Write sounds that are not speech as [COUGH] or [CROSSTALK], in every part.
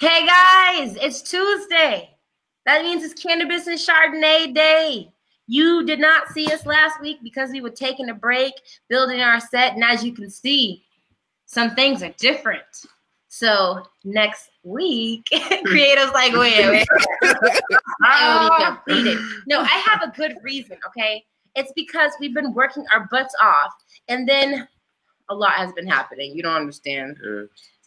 Hey guys, it's Tuesday. That means it's cannabis and Chardonnay day. You did not see us last week because we were taking a break, building our set, and as you can see, some things are different. So next week, [LAUGHS] creatives like, wait, wait, [LAUGHS] completed. No, I have a good reason. Okay, it's because we've been working our butts off, and then a lot has been happening. You don't understand, Yeah.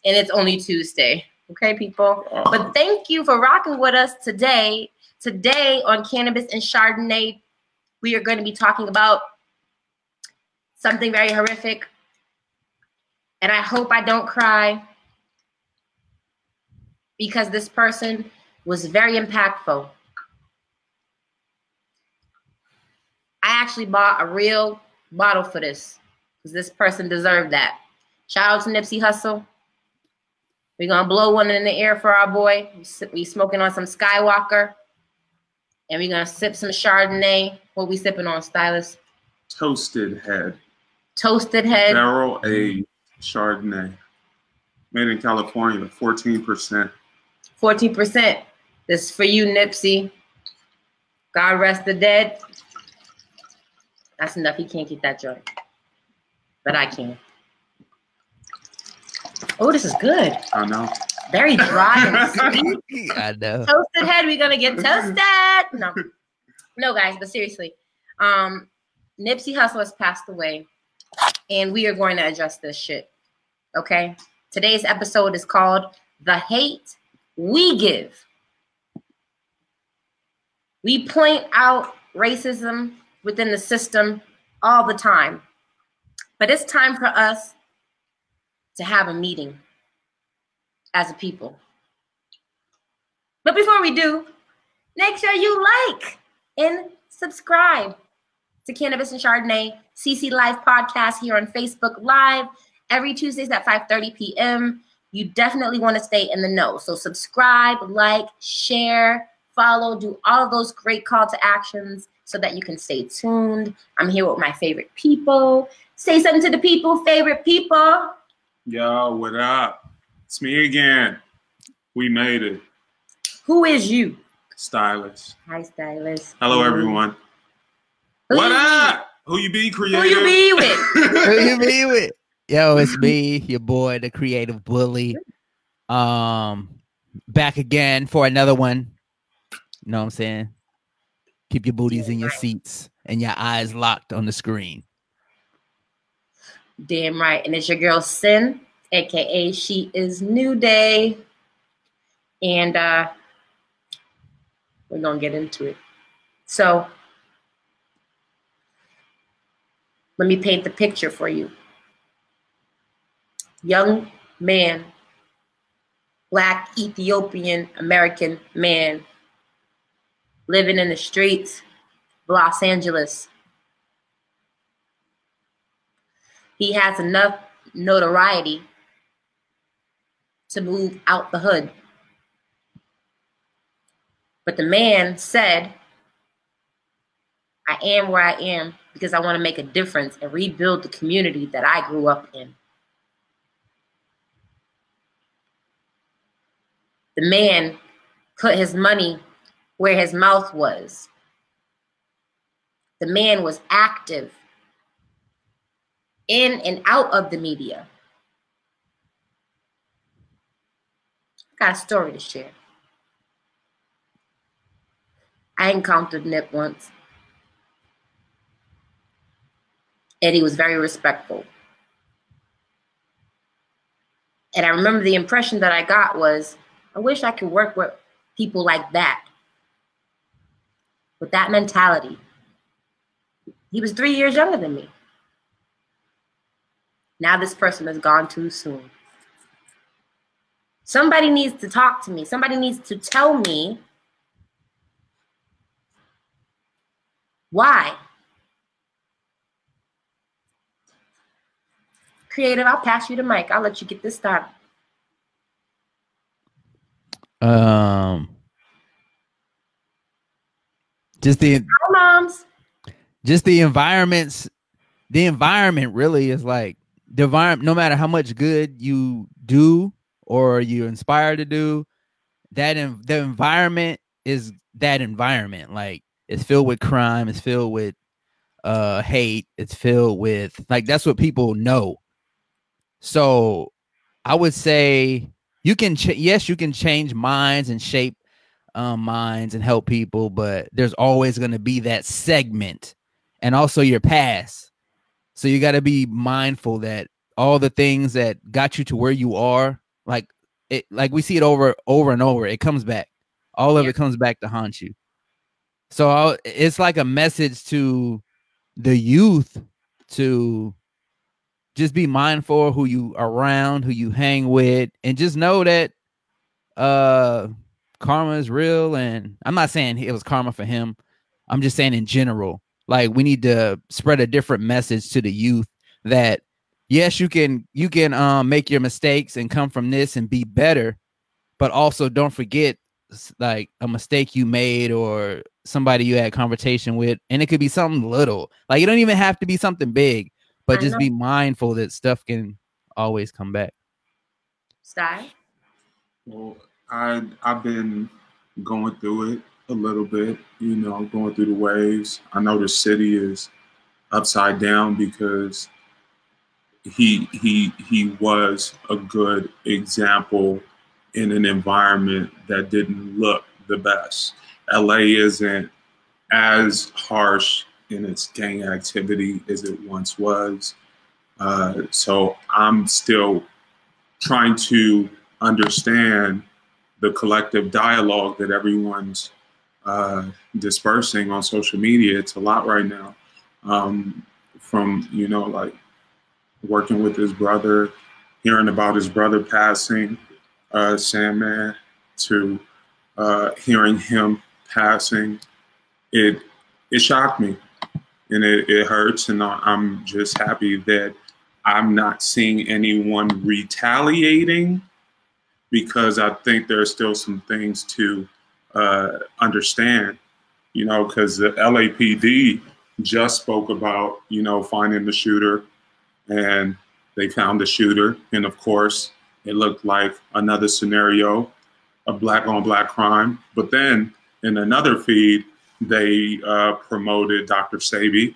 and it's only Tuesday. Okay, people. But thank you for rocking with us today. Today on Cannabis and Chardonnay, we are going to be talking about something very horrific. And I hope I don't cry because this person was very impactful. I actually bought a real bottle for this because this person deserved that. Shout out to Nipsey Hussle. We're gonna blow one in the air for our boy. We smoking on some Skywalker, and we're gonna sip some Chardonnay. What we sipping on, Stylist? Toasted head. Toasted head. Barrel aged Chardonnay. Made in California, 14%. 14%. This is for you, Nipsey. God rest the dead. That's enough. He can't get that joint. But I can. Oh, this is good. I know. Very dry and [LAUGHS] sweet. I know. toasted head. We're gonna get toasted. No, no, guys, but seriously, um, Nipsey Hussle has passed away, and we are going to address this shit. Okay. Today's episode is called "The Hate We Give." We point out racism within the system all the time, but it's time for us to have a meeting as a people. But before we do, make sure you like and subscribe to Cannabis and Chardonnay CC Live podcast here on Facebook Live every Tuesdays at 5:30 p.m. You definitely want to stay in the know. So subscribe, like, share, follow, do all of those great call to actions so that you can stay tuned. I'm here with my favorite people. Say something to the people, favorite people. Yo, what up? It's me again. We made it. Who is you? Stylist. Hi, stylist. Hello, everyone. Who what you up? Who you be, Be? creative? Who you be with? [LAUGHS] Who you be with? Yo, it's me, your boy, the creative bully. Um, back again for another one. You know what I'm saying? Keep your booties in your seats and your eyes locked on the screen. Damn right. And it's your girl Sin, aka She is New Day. And uh we're gonna get into it. So let me paint the picture for you. Young man, black Ethiopian American man living in the streets of Los Angeles. He has enough notoriety to move out the hood. But the man said, I am where I am because I want to make a difference and rebuild the community that I grew up in. The man put his money where his mouth was. The man was active in and out of the media. I got a story to share. I encountered Nip once, and he was very respectful. And I remember the impression that I got was, I wish I could work with people like that, with that mentality. He was three years younger than me. Now this person has gone too soon. Somebody needs to talk to me. Somebody needs to tell me why. Creative, I'll pass you the mic. I'll let you get this started. Um, just the Hi, moms. just the environments the environment really is like the environment no matter how much good you do or you're inspired to do that en- the environment is that environment. Like it's filled with crime, it's filled with uh hate, it's filled with like that's what people know. So I would say you can ch- yes, you can change minds and shape um, minds and help people, but there's always going to be that segment and also your past. So you got to be mindful that all the things that got you to where you are, like it, like we see it over, over and over. It comes back. All of Yeah. it comes back to haunt you. So I'll, it's like a message to the youth to just be mindful who you around, who you hang with, and just know that uh karma is real. And I'm not saying it was karma for him. I'm just saying in general, like we need to spread a different message to the youth that yes, you can you can um make your mistakes and come from this and be better, but also don't forget like a mistake you made or somebody you had conversation with, and it could be something little. Like you don't even have to be something big, but I just know. be mindful that stuff can always come back. Sty? Well, I I've been going through it a little bit, you know, going through the waves. I know the city is upside down because he he he was a good example in an environment that didn't look the best. LA isn't as harsh in its gang activity as it once was. Uh, so I'm still trying to understand the collective dialogue that everyone's uh, dispersing on social media. It's a lot right now. Um, from you know, like working with his brother, hearing about his brother passing, uh, Sandman, to uh, hearing him passing, it it shocked me, and it, it hurts. And I'm just happy that I'm not seeing anyone retaliating because I think there are still some things to uh, understand, you know, because the LAPD just spoke about, you know, finding the shooter and they found the shooter. And of course, it looked like another scenario, a black on black crime. But then in another feed, they uh, promoted Dr. Sebi.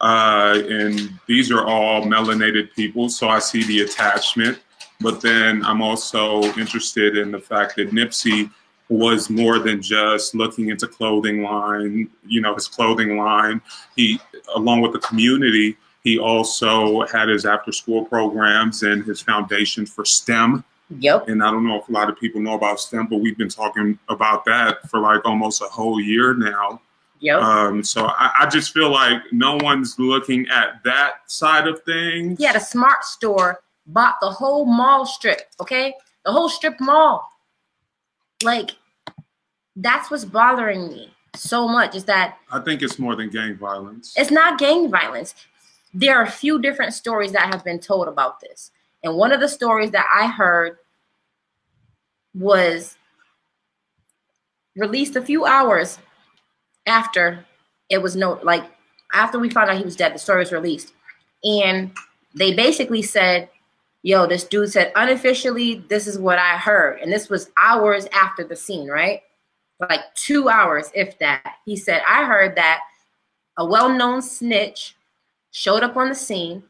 Uh, and these are all melanated people, so I see the attachment. But then I'm also interested in the fact that Nipsey was more than just looking into clothing line, you know, his clothing line. He, along with the community, he also had his after school programs and his foundation for STEM. Yep. And I don't know if a lot of people know about STEM, but we've been talking about that for like almost a whole year now. Yep. Um, so I, I just feel like no one's looking at that side of things. yeah, the smart store bought the whole mall strip, okay? The whole strip mall. Like, that's what's bothering me so much is that I think it's more than gang violence. it's not gang violence. There are a few different stories that have been told about this. And one of the stories that I heard was released a few hours after it was no like after we found out he was dead, the story was released. And they basically said, yo, this dude said unofficially, this is what I heard. And this was hours after the scene, right? Like two hours, if that. He said, I heard that a well-known snitch showed up on the scene.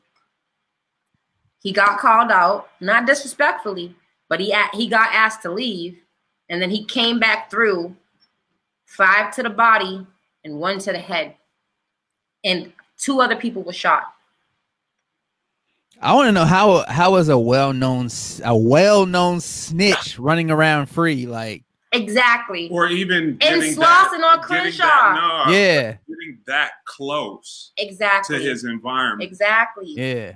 He got called out, not disrespectfully, but he he got asked to leave, and then he came back through, five to the body and one to the head, and two other people were shot. I want to know how how is a well known a well known snitch running around free like Exactly. or even And getting Slauson that, on getting Crenshaw. that, no, yeah getting that close Exactly. to his environment. Exactly. yeah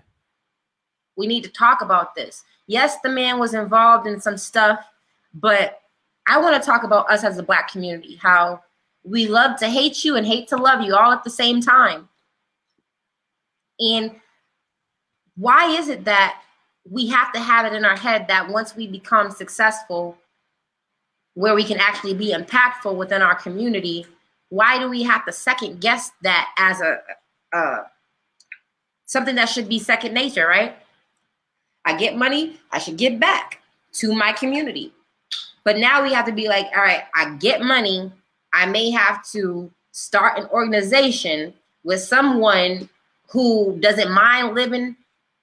we need to talk about this. Yes, the man was involved in some stuff, but I want to talk about us as a black community, how we love to hate you and hate to love you all at the same time. And why is it that we have to have it in our head that once we become successful, where we can actually be impactful within our community, why do we have to second guess that as a, a something that should be second nature, right? I get money, I should give back to my community. But now we have to be like, all right, I get money. I may have to start an organization with someone who doesn't mind living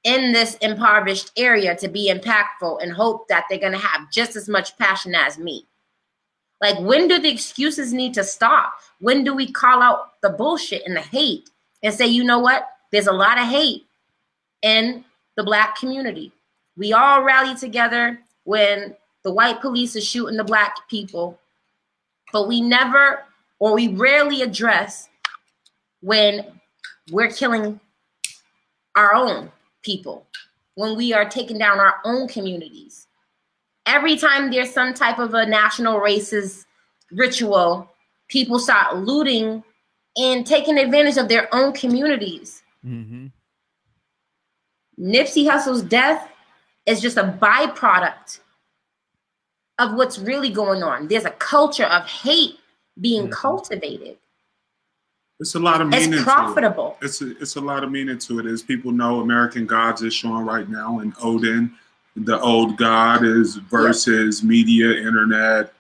in this impoverished area to be impactful and hope that they're going to have just as much passion as me. Like, when do the excuses need to stop? When do we call out the bullshit and the hate and say, you know what? There's a lot of hate in the black community. We all rally together when the white police is shooting the black people, but we never or we rarely address when we're killing our own people, when we are taking down our own communities. Every time there's some type of a national racist ritual, people start looting and taking advantage of their own communities. Mm-hmm. Nipsey Hussle's death is just a byproduct of what's really going on. There's a culture of hate being mm-hmm. cultivated. It's a lot of meaning. It's profitable. It. It's a, it's a lot of meaning to it. As people know, American Gods is showing right now, and Odin, the old god, is versus media, internet,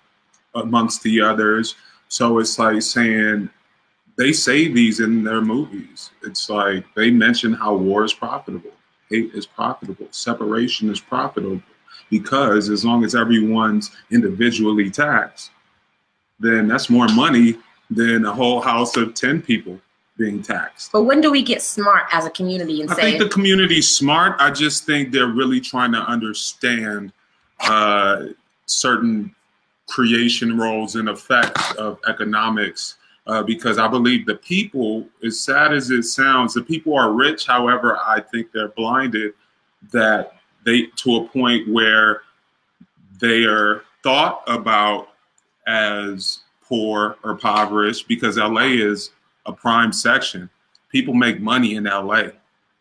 amongst the others. So it's like saying they say these in their movies. It's like they mention how war is profitable, hate is profitable, separation is profitable, because as long as everyone's individually taxed, then that's more money than a whole house of 10 people being taxed. But when do we get smart as a community and I say? I think the community's smart. I just think they're really trying to understand uh, certain creation roles and effects of economics. Uh, because I believe the people, as sad as it sounds, the people are rich. However, I think they're blinded that they to a point where they are thought about as poor or impoverished because LA is a prime section. People make money in LA.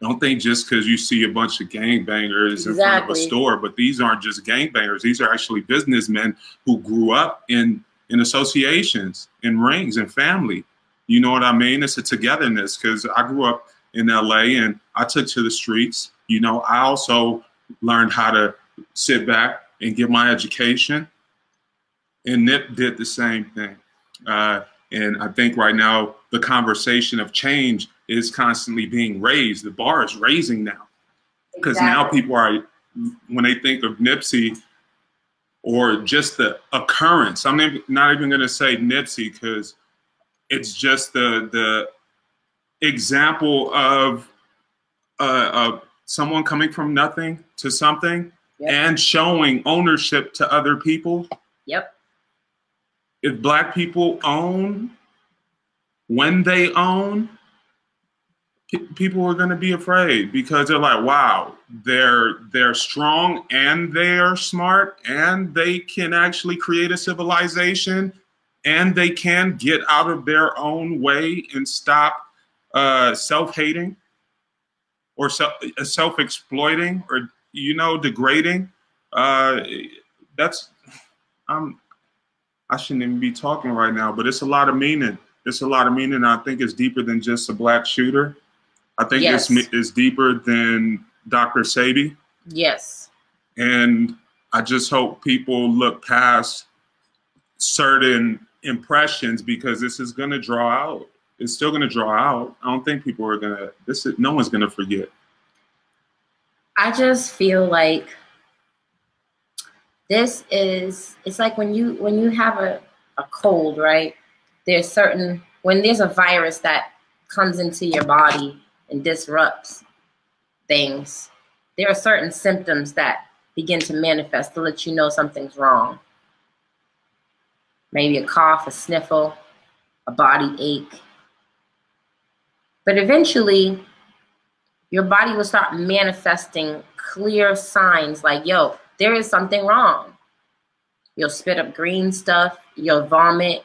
Don't think just because you see a bunch of gangbangers exactly. in front of a store, but these aren't just gangbangers. These are actually businessmen who grew up in in associations, in rings, and family. You know what I mean? It's a togetherness because I grew up in LA and I took to the streets. You know, I also learned how to sit back and get my education and Nip did the same thing. Uh, and I think right now the conversation of change is constantly being raised. The bar is raising now because exactly. now people are, when they think of Nipsey or just the occurrence, I'm not even going to say Nipsey because it's just the the example of uh, uh, someone coming from nothing to something yep. and showing ownership to other people. Yep if black people own when they own people are going to be afraid because they're like wow they're they're strong and they're smart and they can actually create a civilization and they can get out of their own way and stop uh, self-hating or uh, self-exploiting or you know degrading. Uh, that's i'm I shouldn't even be talking right now, but it's a lot of meaning. It's a lot of meaning. I think it's deeper than just a black shooter. I think yes. it's, it's deeper than Dr. Sebi. Yes. And I just hope people look past certain impressions because this is going to draw out. It's still going to draw out. I don't think people are going to, this is, no one's going to forget. I just feel like this is it's like when you when you have a, a cold right? There's certain when there's a virus that comes into your body and disrupts things there are certain symptoms that begin to manifest to let you know something's wrong. Maybe a cough a sniffle a body ache. But eventually your body will start manifesting clear signs like yo there is something wrong. You'll spit up green stuff, you'll vomit,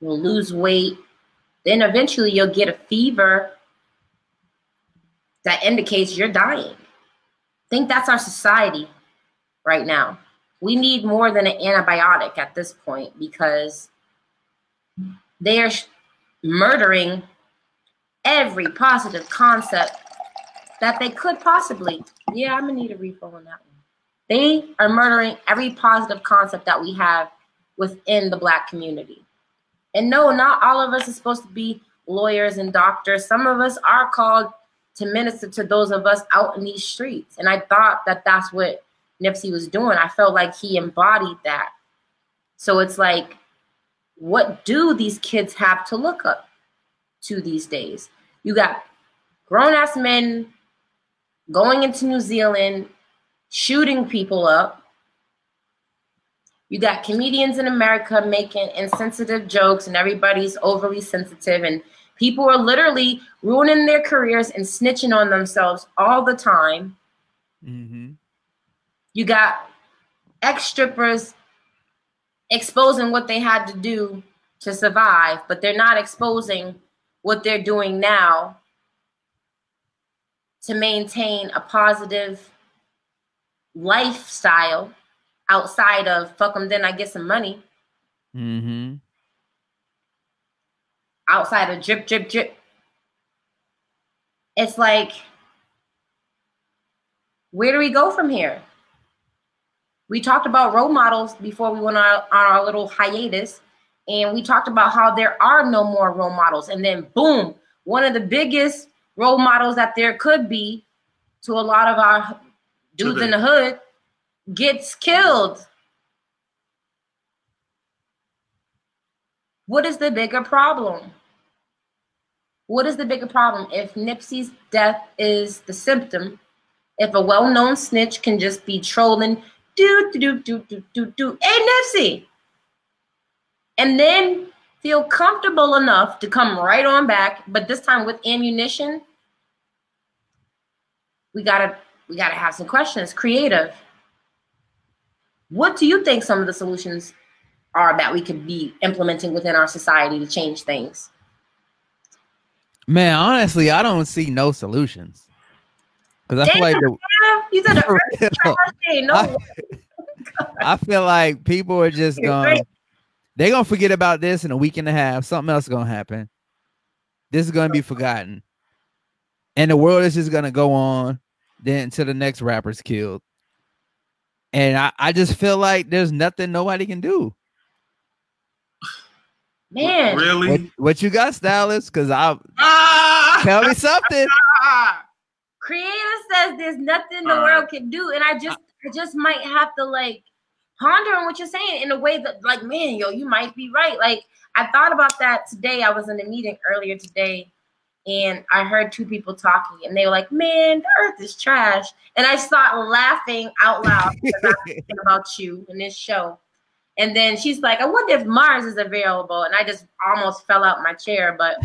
you'll lose weight. Then eventually you'll get a fever that indicates you're dying. I think that's our society right now. We need more than an antibiotic at this point because they are murdering every positive concept that they could possibly. Yeah, I'm gonna need a refill on that one. They are murdering every positive concept that we have within the black community. And no, not all of us are supposed to be lawyers and doctors. Some of us are called to minister to those of us out in these streets. And I thought that that's what Nipsey was doing. I felt like he embodied that. So it's like, what do these kids have to look up to these days? You got grown ass men going into New Zealand, shooting people up. You got comedians in America making insensitive jokes, and everybody's overly sensitive, and people are literally ruining their careers and snitching on themselves all the time. Mm-hmm. You got ex strippers exposing what they had to do to survive, but they're not exposing what they're doing now to maintain a positive lifestyle outside of fuck them, then I get some money. Mm-hmm. Outside of drip, drip, drip. It's like, where do we go from here? We talked about role models before we went on, on our little hiatus, and we talked about how there are no more role models. And then, boom, one of the biggest role models that there could be to a lot of our dudes in the hood gets killed. What is the bigger problem? What is the bigger problem? If Nipsey's death is the symptom, if a well known snitch can just be trolling do do do do do do hey Nipsey, and then feel comfortable enough to come right on back, but this time with ammunition. We gotta we gotta have some questions. Creative. What do you think some of the solutions are that we could be implementing within our society to change things? Man, honestly, I don't see no solutions. Because I feel like the, you said a [LAUGHS] no. [LAUGHS] I, I feel like people are just going they're gonna forget about this in a week and a half. Something else is gonna happen. This is gonna be forgotten. And the world is just gonna go on then until the next rapper's killed. And I, I just feel like there's nothing nobody can do. [SIGHS] Man, really? What, what you got, stylist? Because I ah! tell me something. [LAUGHS] Creator says there's nothing the world can do, and I just I just might have to like ponder on what you're saying in a way that like, man, yo, you might be right. Like I thought about that today. I was in a meeting earlier today, and I heard two people talking, and they were like, "Man, the Earth is trash," and I started laughing out loud [LAUGHS] because about you in this show. And then she's like, I wonder if Mars is available. And I just almost fell out my chair, but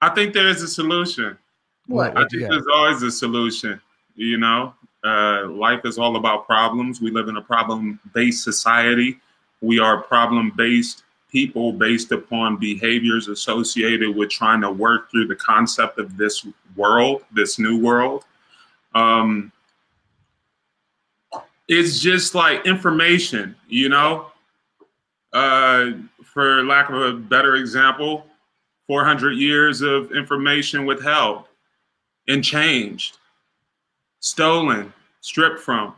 I think there is a solution. What? I think yeah. there's always a solution. You know, uh, life is all about problems. We live in a problem-based society. We are problem-based people based upon behaviors associated with trying to work through the concept of this world, this new world. Um, it's just like information, you know. Uh, for lack of a better example, 400 years of information withheld and changed, stolen, stripped from.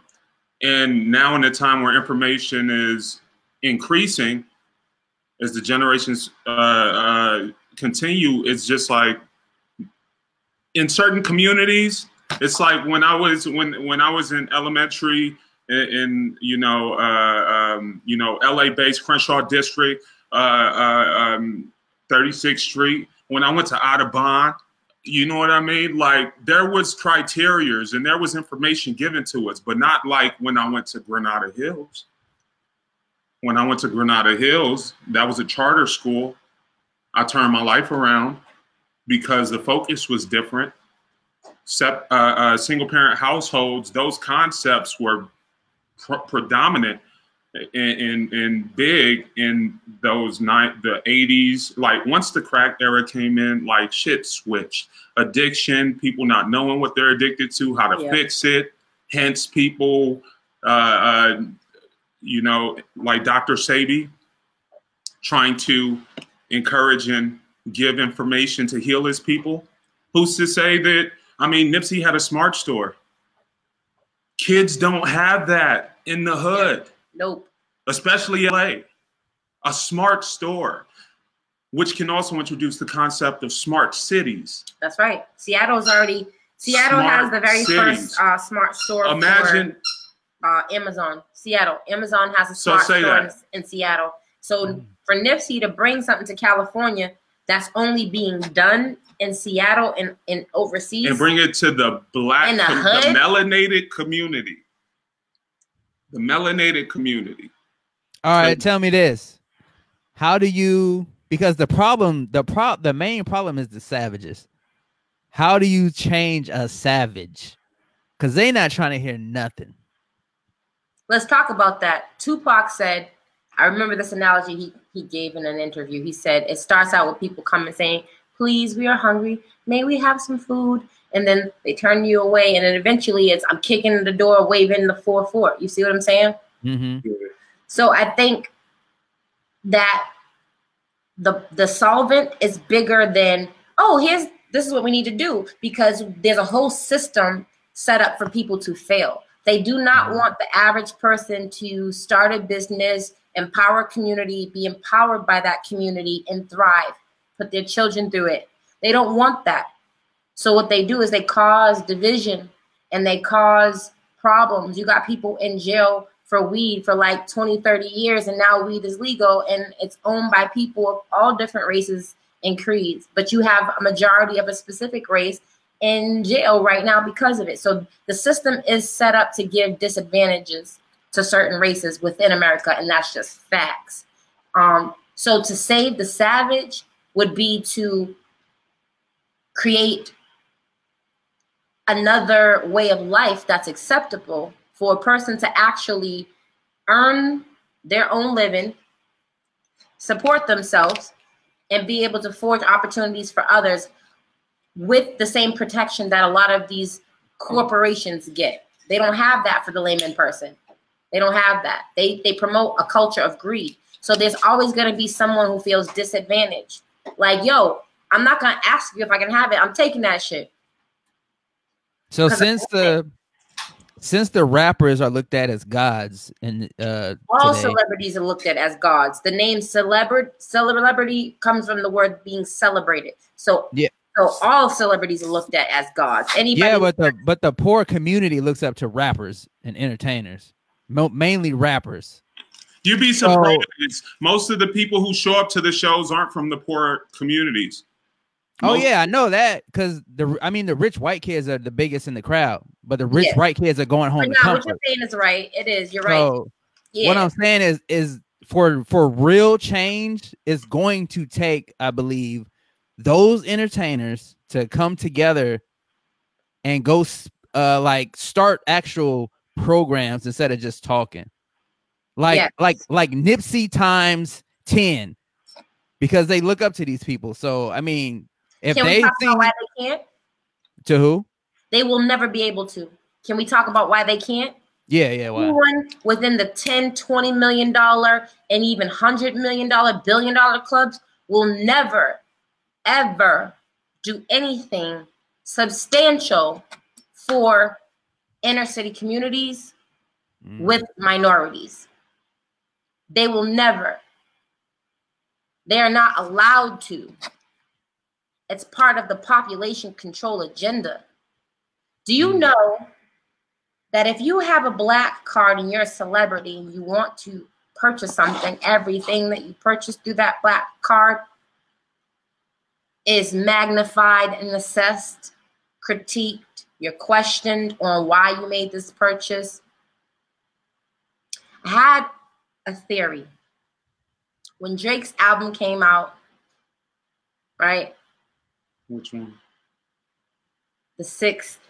And now, in a time where information is increasing, as the generations uh, uh, continue, it's just like in certain communities, it's like when I was when when I was in elementary in, in you know uh, um, you know LA based Crenshaw district, uh, uh, um, 36th Street. When I went to Audubon, you know what I mean? Like there was criterias and there was information given to us, but not like when I went to Granada Hills. When I went to Granada Hills, that was a charter school. I turned my life around because the focus was different. Sep, uh, uh, single parent households, those concepts were pr- predominant and, and, big in those nine the 80s like once the crack era came in like shit switched addiction people not knowing what they're addicted to how to yeah. fix it hence people uh, uh, you know like dr Sebi trying to encourage and give information to heal his people who's to say that i mean nipsey had a smart store Kids don't have that in the hood, Nope. especially LA. A smart store, which can also introduce the concept of smart cities. That's right. Seattle's already Seattle Smart has the very cities. first uh, smart store. Imagine uh, Amazon. Seattle. Amazon has a So smart say store in, in Seattle. So for Nipsey to bring something to California that's only being done in Seattle and, and overseas. and bring it to the black, the com- the melanated community. The melanated community. All right, So- tell me this. How do you because the problem the pro the main problem is the savages. How do you change a savage? Cuz they not trying to hear nothing. Let's talk about that. Tupac said, I remember this analogy he, he gave in an interview. He said, it starts out with people coming saying, Please, we are hungry. May we have some food? And then they turn you away. And then eventually it's, I'm kicking the door, waving the 4 4. You see what I'm saying? Mhm. So I think that the the solvent is bigger than oh here's this is what we need to do because there's a whole system set up for people to fail. They do not mm-hmm. want the average person to start a business, empower a community, be empowered by that community and thrive, put their children through it. They don't want that. So what they do is they cause division and they cause problems. You got people in jail for weed for like 20, 30 years, and now weed is legal and it's owned by people of all different races and creeds. But you have a majority of a specific race in jail right now because of it. So the system is set up to give disadvantages to certain races within America, and that's just facts. Um, so to save the savage would be to create another way of life that's acceptable for a person to actually earn their own living, support themselves, and be able to forge opportunities for others with the same protection that a lot of these corporations get. They don't have that for the layman person. They don't have that. They they promote a culture of greed. So there's always going to be someone who feels disadvantaged. Like, yo, I'm not going to ask you if I can have it. I'm taking that shit. So since the since the rappers are looked at as gods and uh All today, celebrities are looked at as gods. The name celebrity celebrity comes from the word being celebrated. So Yeah. So all celebrities are looked at as gods. Anybody yeah, but the but the poor community looks up to rappers and entertainers, Mo- mainly rappers. You'd be So- surprised. most of the people who show up to the shows aren't from the poor communities. Oh yeah, I know that because the I mean the rich white kids are the biggest in the crowd, but the rich Yes. white kids are going home but to what you're saying is right. It is. You're right. So Yeah. what I'm saying is is for for real change is going to take, I believe, those entertainers to come together and go uh like start actual programs instead of just talking. Like Yes. like like Nipsey times 10 because they look up to these people. So I mean, if they talk see about why they can't? to who? They will never be able to. Can we talk about why they can't? Yeah, yeah, wow. Anyone within the 10, 20 million dollar and even 100 million dollar, billion dollar clubs will never ever do anything substantial for inner city communities Mm. with minorities. They will never. They are not allowed to. It's part of the population control agenda. Do you Mm. know that if you have a black card and you're a celebrity and you want to purchase something, everything that you purchase through that black card is magnified and assessed, critiqued, you're questioned on why you made this purchase? I had a theory. When Drake's album came out, right? Which one? The sixth,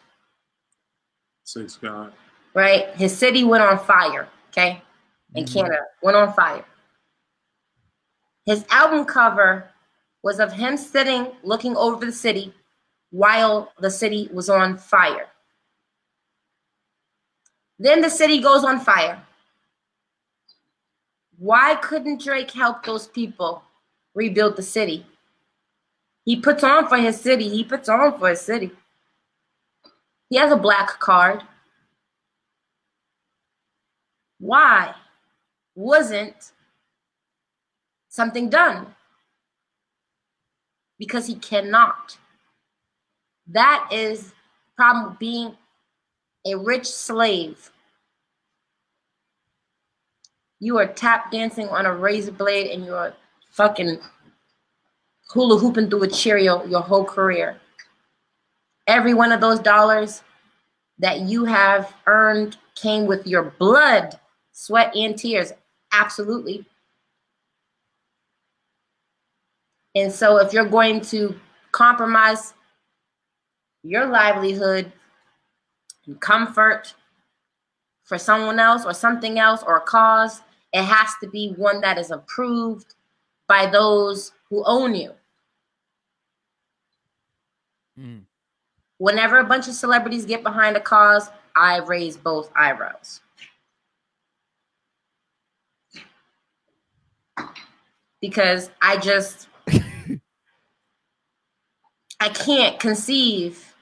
Six God. right? His city went on fire, okay? In Mhm. Canada, went on fire. His album cover was of him sitting looking over the city while the city was on fire. Then the city goes on fire. Why couldn't Drake help those people rebuild the city? He puts on for his city. He puts on for his city. He has a black card. Why wasn't something done? Because he cannot. That is problem being a rich slave. You are tap dancing on a razor blade and you're fucking hula hooping through a Cheerio your whole career. Every one of those dollars that you have earned came with your blood, sweat, and tears. Absolutely. And so if you're going to compromise your livelihood and comfort for someone else or something else or a cause, it has to be one that is approved by those who own you. Mm. Whenever a bunch of celebrities get behind a cause, I raise both eyebrows. Because I just I can't conceive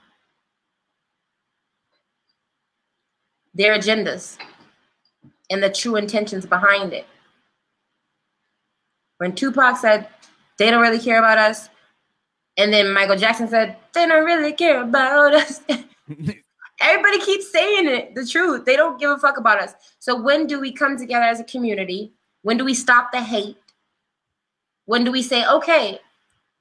their agendas and the true intentions behind it. When Tupac said they don't really care about us, and then Michael Jackson said they don't really care about us. [LAUGHS] Everybody keeps saying it, the truth. They don't give a fuck about us. So when do we come together as a community? When do we stop the hate? When do we say, okay,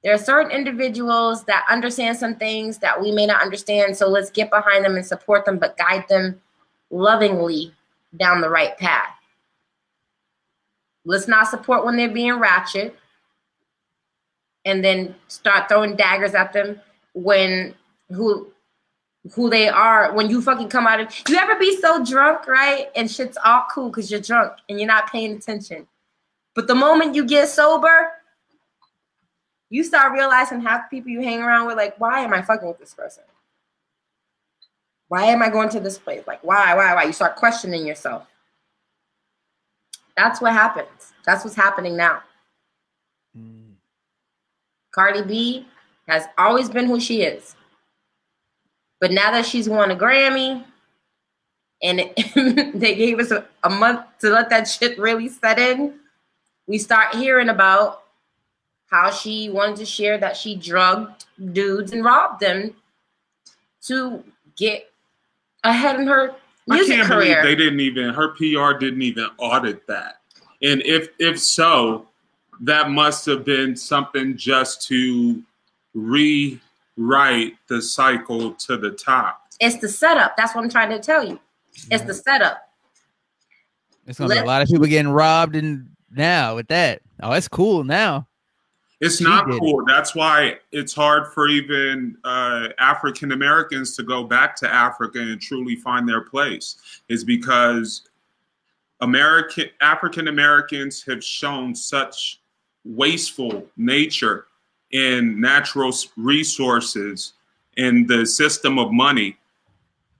there are certain individuals that understand some things that we may not understand, so let's get behind them and support them, but guide them lovingly down the right path. Let's not support when they're being ratchet and then start throwing daggers at them when who who they are when you fucking come out of you ever be so drunk right and shit's all cool because you're drunk and you're not paying attention but the moment you get sober you start realizing half the people you hang around with like why am i fucking with this person? Why am i going to this place? Like why why why? You start questioning yourself. That's what happens. That's what's happening now. Mm. Cardi B has always been who she is. But now that she's won a Grammy and it, [LAUGHS] they gave us a, a month to let that shit really set in, we start hearing about how she wanted to share that she drugged dudes and robbed them to get ahead in her music I can't career. believe they didn't even her PR didn't even audit that. And if if so, that must have been something just to rewrite the cycle to the top. It's the setup. That's what I'm trying to tell you. It's the setup. It's gonna Let, be a lot of people getting robbed and now with that. Oh, it's cool now. It's she not cool. It. That's why it's hard for even uh, African Americans to go back to Africa and truly find their place. Is because American African Americans have shown such wasteful nature in natural resources in the system of money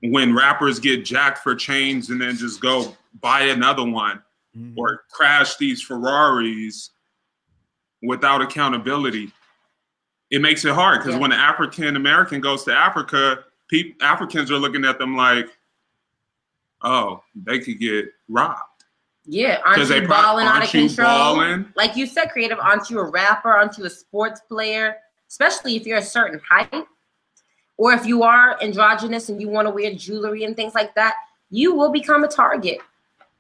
when rappers get jacked for chains and then just go buy another one mm-hmm. or crash these Ferraris without accountability. It makes it hard because yeah. when an African American goes to Africa, pe- Africans are looking at them like, oh, they could get robbed. Yeah, aren't you balling out of control? Balling? Like you said, creative. Aren't you a rapper? Aren't you a sports player? Especially if you're a certain height, or if you are androgynous and you want to wear jewelry and things like that, you will become a target.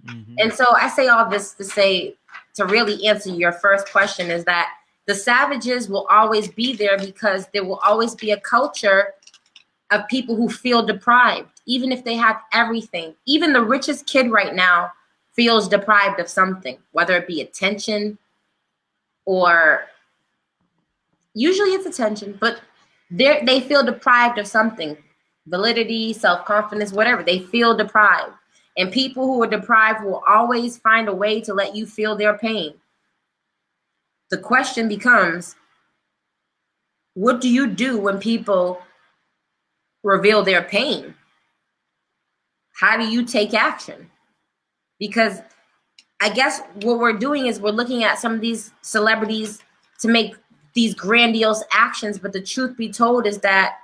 Mm-hmm. And so I say all this to say to really answer your first question is that the savages will always be there because there will always be a culture of people who feel deprived, even if they have everything. Even the richest kid right now feels deprived of something, whether it be attention or usually it's attention, but they feel deprived of something, validity, self confidence, whatever. They feel deprived, and people who are deprived will always find a way to let you feel their pain. The question becomes, what do you do when people reveal their pain? How do you take action? because I guess what we're doing is we're looking at some of these celebrities to make these grandiose actions, but the truth be told is that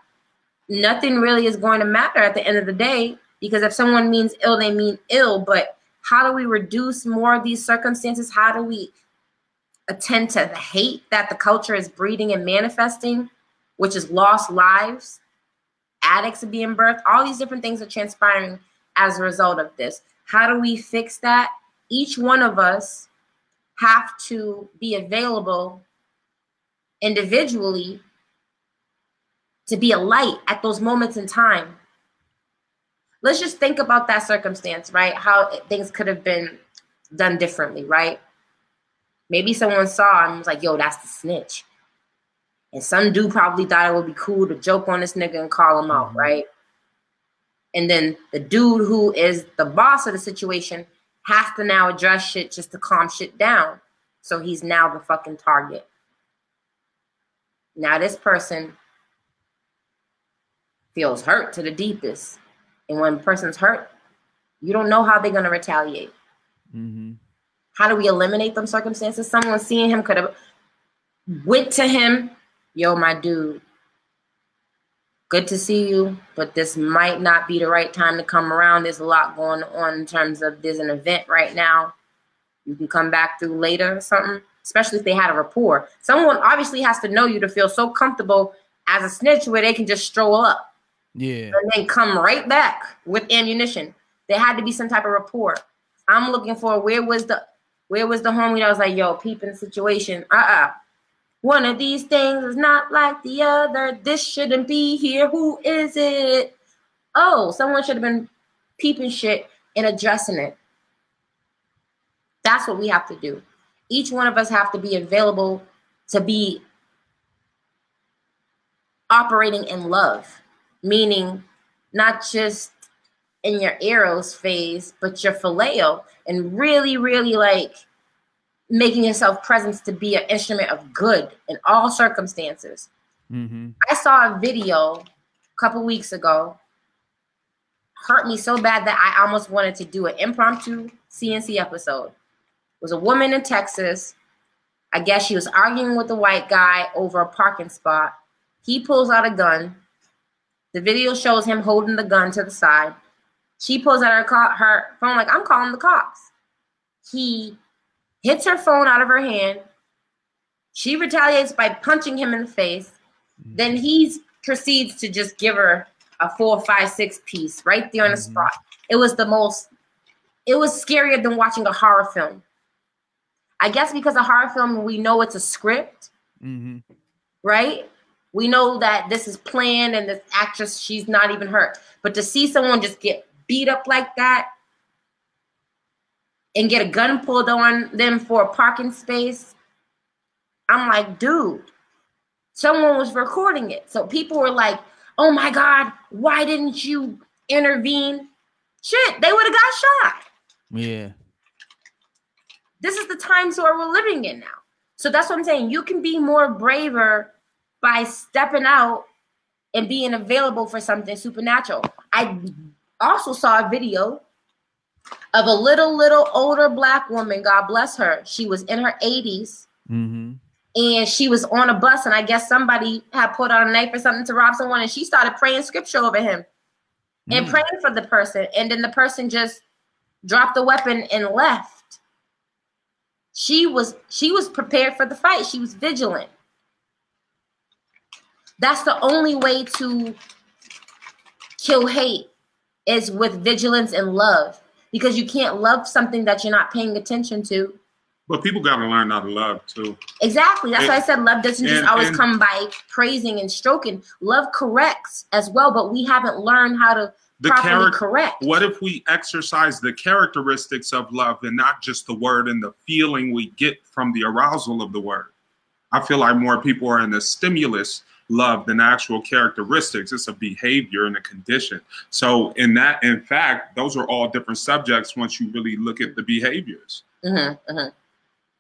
nothing really is going to matter at the end of the day because if someone means ill, they mean ill, but How do we reduce more of these circumstances? How do we attend to the hate that the culture is breeding and manifesting, which is lost lives, addicts are being birthed, all these different things are transpiring as a result of this. How do we fix that? Each one of us have to be available individually to be a light at those moments in time. Let's just think about that circumstance, right? How things could have been done differently, right? Maybe someone saw and was like, yo, that's the snitch. And some dude probably thought it would be cool to joke on this nigga and call him out, mm-hmm. right? And then the dude who is the boss of the situation has to now address shit just to calm shit down. So he's now the fucking target. Now this person feels hurt to the deepest. And when a person's hurt, you don't know how they're going to retaliate. Mm-hmm. How do we eliminate them circumstances? Someone seeing him could have went to him, yo, my dude, good to see you, but this might not be the right time to come around. There's a lot going on in terms of there's an event right now. You can come back through later or something, especially if they had a rapport. Someone obviously has to know you to feel so comfortable as a snitch where they can just stroll up. Yeah. And then come right back with ammunition. There had to be some type of rapport. I'm looking for where was the where was the homie that was like, yo, peeping situation? Uh-uh. One of these things is not like the other. This shouldn't be here. Who is it? Oh, someone should have been peeping shit and addressing it. That's what we have to do. Each one of us have to be available to be operating in love, meaning not just in your eros phase, but your phileo, and really, really like making yourself presence to be an instrument of good in all circumstances. Mm-hmm. I saw a video a couple weeks ago, hurt me so bad that I almost wanted to do an impromptu CNC episode. It was a woman in Texas. I guess she was arguing with a white guy over a parking spot. He pulls out a gun. The video shows him holding the gun to the side. She pulls out her, her phone like, I'm calling the cops. He hits her phone out of her hand. She retaliates by punching him in the face. Mm-hmm. Then he proceeds to just give her a four, five, six piece right there on the mm-hmm. spot. It was the most, it was scarier than watching a horror film. I guess because a horror film, we know it's a script, mm-hmm. right? We know that this is planned and this actress, she's not even hurt. But to see someone just get beat up like that, and get a gun pulled on them for a parking space. I'm like, dude, someone was recording it. So people were like, oh my God, why didn't you intervene? Shit, they would have got shot. Yeah. This is the times where we're living in now. So that's what I'm saying. You can be more braver by stepping out and being available for something supernatural. I also saw a video of a little, little older black woman. God bless her. She was in her 80s. Mm-hmm. And she was on a bus, and I guess somebody had put out a knife or something to rob someone, and she started praying scripture over him mm. and praying for the person. And then the person just dropped the weapon and left. She was she was prepared for the fight. She was vigilant. That's the only way to kill hate is with vigilance and love because you can't love something that you're not paying attention to. But people got to learn how to love too. Exactly. That's and, why I said love doesn't just always and, come by praising and stroking. Love corrects as well, but we haven't learned how to the properly correct. What if we exercise the characteristics of love and not just the word and the feeling we get from the arousal of the word? I feel like more people are in the stimulus love than actual characteristics. It's a behavior and a condition. So, in that, in fact, those are all different subjects once you really look at the behaviors. Mm-hmm, mm-hmm.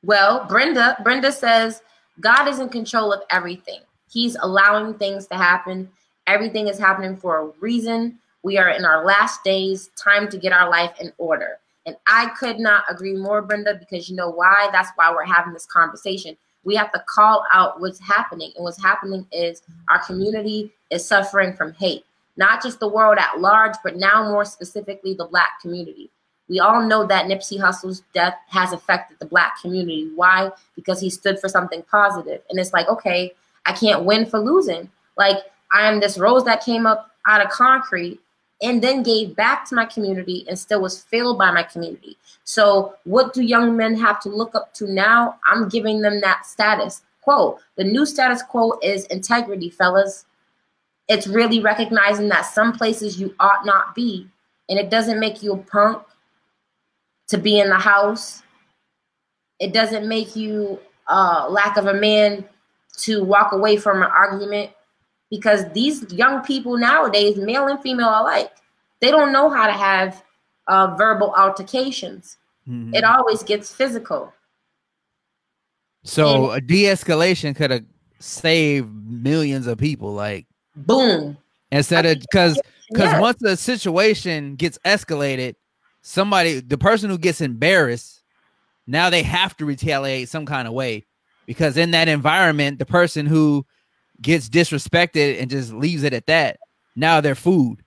Well, Brenda, Brenda says God is in control of everything. He's allowing things to happen. Everything is happening for a reason. We are in our last days. Time to get our life in order. And I could not agree more, Brenda, because you know why? That's why we're having this conversation we have to call out what's happening. And what's happening is our community is suffering from hate, not just the world at large, but now more specifically the Black community. We all know that Nipsey Hussle's death has affected the black community. Why? Because he stood for something positive. And it's like, okay, I can't win for losing. Like I am this rose that came up out of concrete and then gave back to my community and still was failed by my community. So, what do young men have to look up to now? I'm giving them that status quo. The new status quo is integrity, fellas. It's really recognizing that some places you ought not be, and it doesn't make you a punk to be in the house. It doesn't make you uh, lack of a man to walk away from an argument because these young people nowadays, male and female alike, they don't know how to have uh, verbal altercations. Mm-hmm. It always gets physical. So and, a de-escalation could have saved millions of people. Like boom. Instead of because because yes. once the situation gets escalated, somebody the person who gets embarrassed, now they have to retaliate some kind of way because in that environment, the person who gets disrespected and just leaves it at that. Now they're food.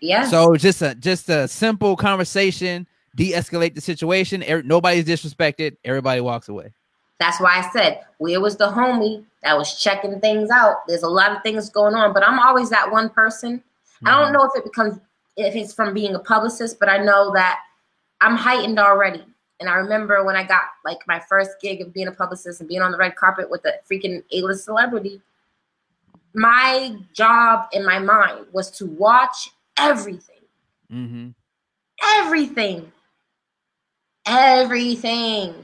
Yeah. So just a just a simple conversation, de-escalate the situation. Er, nobody's disrespected. Everybody walks away. That's why I said where was the homie that was checking things out. There's a lot of things going on, but I'm always that one person. Mm-hmm. I don't mm-hmm. know if it becomes if it's from being a publicist, but I know that I'm heightened already. And I remember when I got like my first gig of being a publicist and being on the red carpet with a freaking A-list celebrity, my job in my mind was to watch everything. Mm-hmm. Everything. Everything.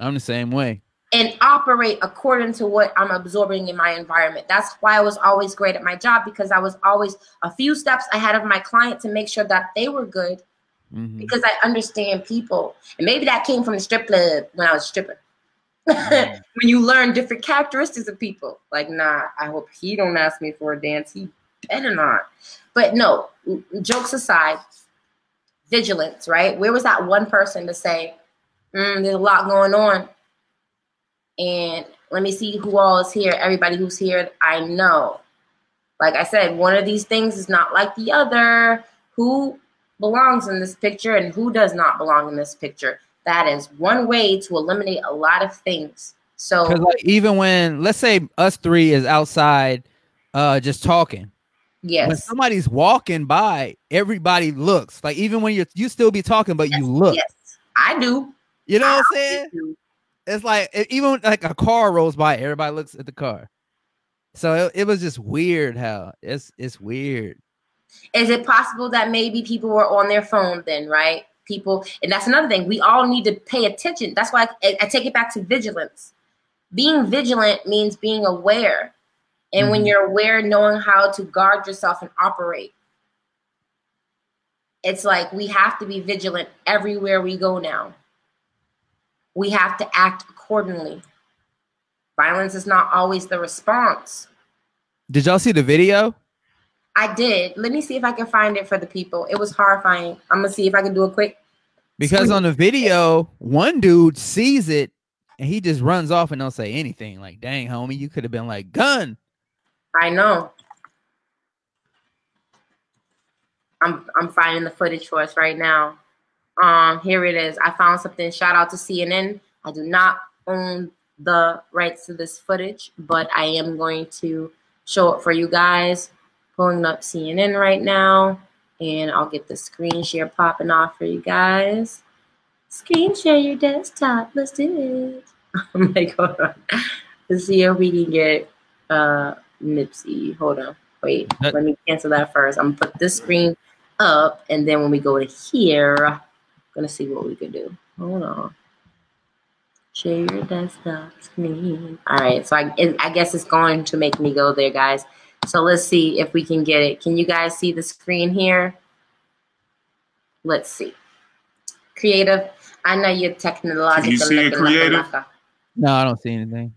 I'm the same way. And operate according to what I'm absorbing in my environment. That's why I was always great at my job because I was always a few steps ahead of my client to make sure that they were good mm-hmm. because I understand people. And maybe that came from the strip club when I was stripping. Mm-hmm. [LAUGHS] when you learn different characteristics of people. Like, nah, I hope he don't ask me for a dance. He better not. But no, jokes aside, vigilance, right? Where was that one person to say, mm, there's a lot going on? And let me see who all is here. Everybody who's here, I know. Like I said, one of these things is not like the other. Who belongs in this picture and who does not belong in this picture. That is one way to eliminate a lot of things. So like, even when let's say us three is outside uh just talking. Yes. When somebody's walking by, everybody looks. Like even when you you still be talking, but yes, you look. Yes, I do. You know I what I'm saying? It's like even like a car rolls by, everybody looks at the car. So it, it was just weird how it's it's weird. Is it possible that maybe people were on their phone then, right? People, and that's another thing. We all need to pay attention. That's why I, I take it back to vigilance. Being vigilant means being aware. And mm-hmm. when you're aware, knowing how to guard yourself and operate. It's like we have to be vigilant everywhere we go now. We have to act accordingly. Violence is not always the response. Did y'all see the video? I did. Let me see if I can find it for the people. It was horrifying. I'm gonna see if I can do a quick. Because on the video, one dude sees it and he just runs off and don't say anything. Like, dang, homie, you could have been like, gun. I know. I'm I'm finding the footage for us right now. Um, here it is. I found something. Shout out to CNN. I do not own the rights to this footage, but I am going to show it for you guys pulling up CNN right now, and I'll get the screen share popping off for you guys. Screen share your desktop. Let's do it. [LAUGHS] Oh my god. Let's see if we can get uh Nipsey. Hold on. Wait. Let me cancel that first. I'm gonna put this screen up, and then when we go to here, I'm gonna see what we can do. Hold on. Share your desktop screen. All right. So I, I guess it's going to make me go there, guys. So let's see if we can get it. Can you guys see the screen here? Let's see. Creative. I know you're technological. Can you see it, creative? No, I don't see anything.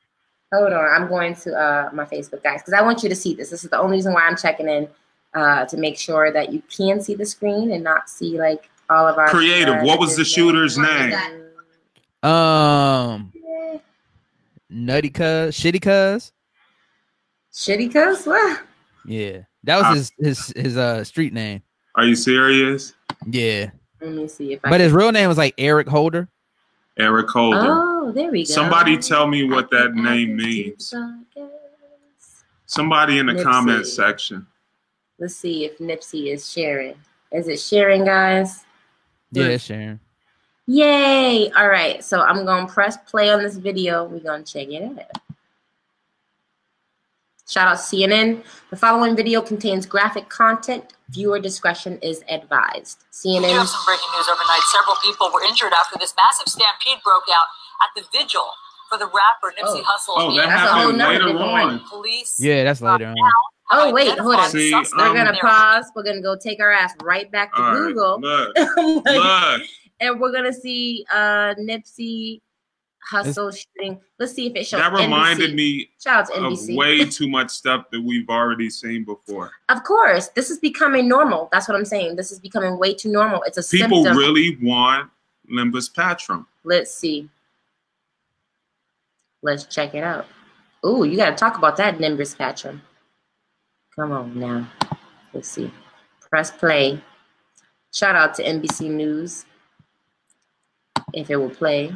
Hold on. I'm going to uh, my Facebook, guys, because I want you to see this. This is the only reason why I'm checking in uh, to make sure that you can see the screen and not see like all of our creative. Uh, what was the shooter's name? Um, Nutty Cuz, Shitty Cuz. Shitty cuz? What? Yeah. That was his his his uh street name. Are you serious? Yeah. Let me see if I But can- his real name was like Eric Holder. Eric Holder. Oh, there we go. Somebody tell me what I that can name this to the means. Somebody in the Nipsey. comment section. Let's see if Nipsey is sharing. Is it sharing, guys? Yeah, sharing. Yay! All right, so I'm gonna press play on this video. We're gonna check it out. Shout out CNN. The following video contains graphic content. Viewer discretion is advised. CNN. We do CNN. have some breaking news overnight. Several people were injured after this massive stampede broke out at the vigil for the rapper Nipsey Oh. Hussle. Oh, that being That's a whole happened later on. Police. Yeah, that's later on. Oh, wait, hold on. See, We're um, gonna pause. We're gonna go take our ass right back to All right, Google. look, [LAUGHS] look. and we're gonna see uh Nipsey Hussle shooting. Let's see if it shows. That reminded NBC. me out of NBC. way too much stuff that we've already seen before. Of course, this is becoming normal. That's what I'm saying. This is becoming way too normal. It's a People symptom. really want Limbus Patrum. Let's see. Let's check it out. Ooh, you got to talk about that Nimbus Patron. Come on now. Let's see. Press play. Shout out to NBC News. If it will play.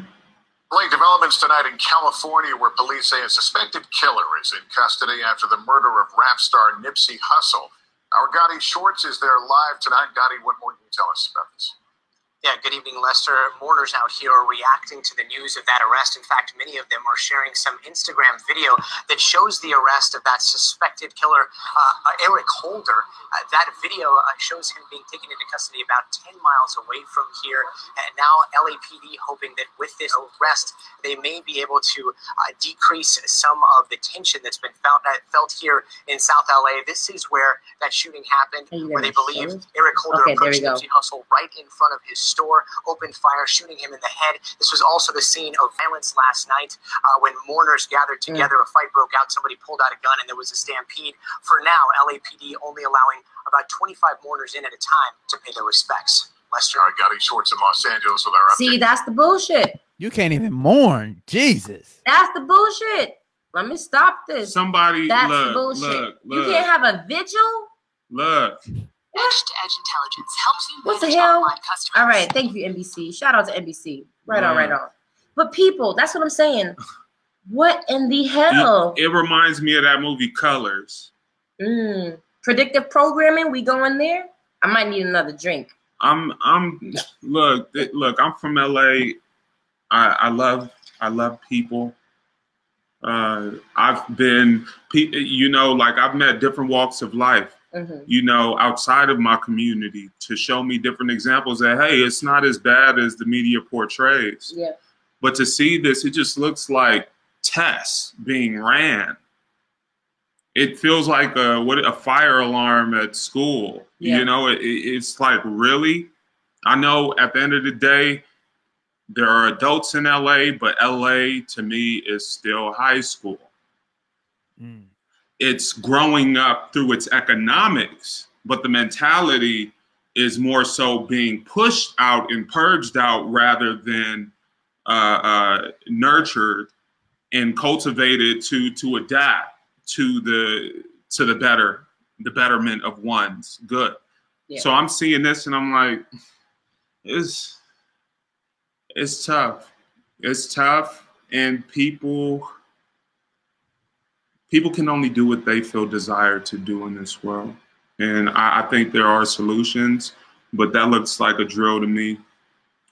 Late developments tonight in California where police say a suspected killer is in custody after the murder of rap star Nipsey Hussle. Our Gadi Schwartz is there live tonight. Gotti, what more can you tell us about this? Yeah, good evening, Lester. Mourners out here are reacting to the news of that arrest. In fact, many of them are sharing some Instagram video that shows the arrest of that suspected killer, uh, Eric Holder. Uh, that video uh, shows him being taken into custody about 10 miles away from here. And now LAPD hoping that with this arrest, they may be able to uh, decrease some of the tension that's been found, uh, felt here in South LA. This is where that shooting happened, where they believe? Eric Holder Okay, approached. Nipsey Hussle right in front of his store, opened fire, shooting him in the head. This was also the scene of violence last night uh, when mourners gathered Mm. together. A fight broke out. Somebody pulled out a gun, and there was a stampede. For now, LAPD only allowing about 25 mourners in at a time to pay their respects. Lester. All right, Gadi Schwartz in Los Angeles with our update. See, that's the bullshit. You can't even mourn. Jesus. That's the bullshit. Let me stop this. Somebody That's look, the bullshit. look, You can't have a vigil? look. Edge to Edge Intelligence helps you What the hell? All right, thank you, NBC. Shout out to NBC. Right on, right on. But people, that's what I'm saying. What in the hell? It reminds me of that movie Colors. Mm. Predictive programming, we going there? I might need another drink. I'm I'm look look I'm from LA. I, I love I love people. Uh, I've been pe- you know like I've met different walks of life. Hmm You know outside of my community to show me different examples that hey it's not as bad as the media portrays. Yeah. But to see this, it just looks like tests being ran. It feels like a what a fire alarm at school. Yeah. You know, it, it- it's like really. I know at the end of the day, there are adults in LA, but LA to me is still high school. Mm. It's growing up through its economics, but the mentality is more so being pushed out and purged out rather than uh, uh, nurtured and cultivated to to adapt to the to the better the betterment of one's good. Yeah. So I'm seeing this and I'm like, it's it's tough. It's tough, and people people can only do what they feel desired to do in this world. And I, I think there are solutions, but that looks like a drill to me.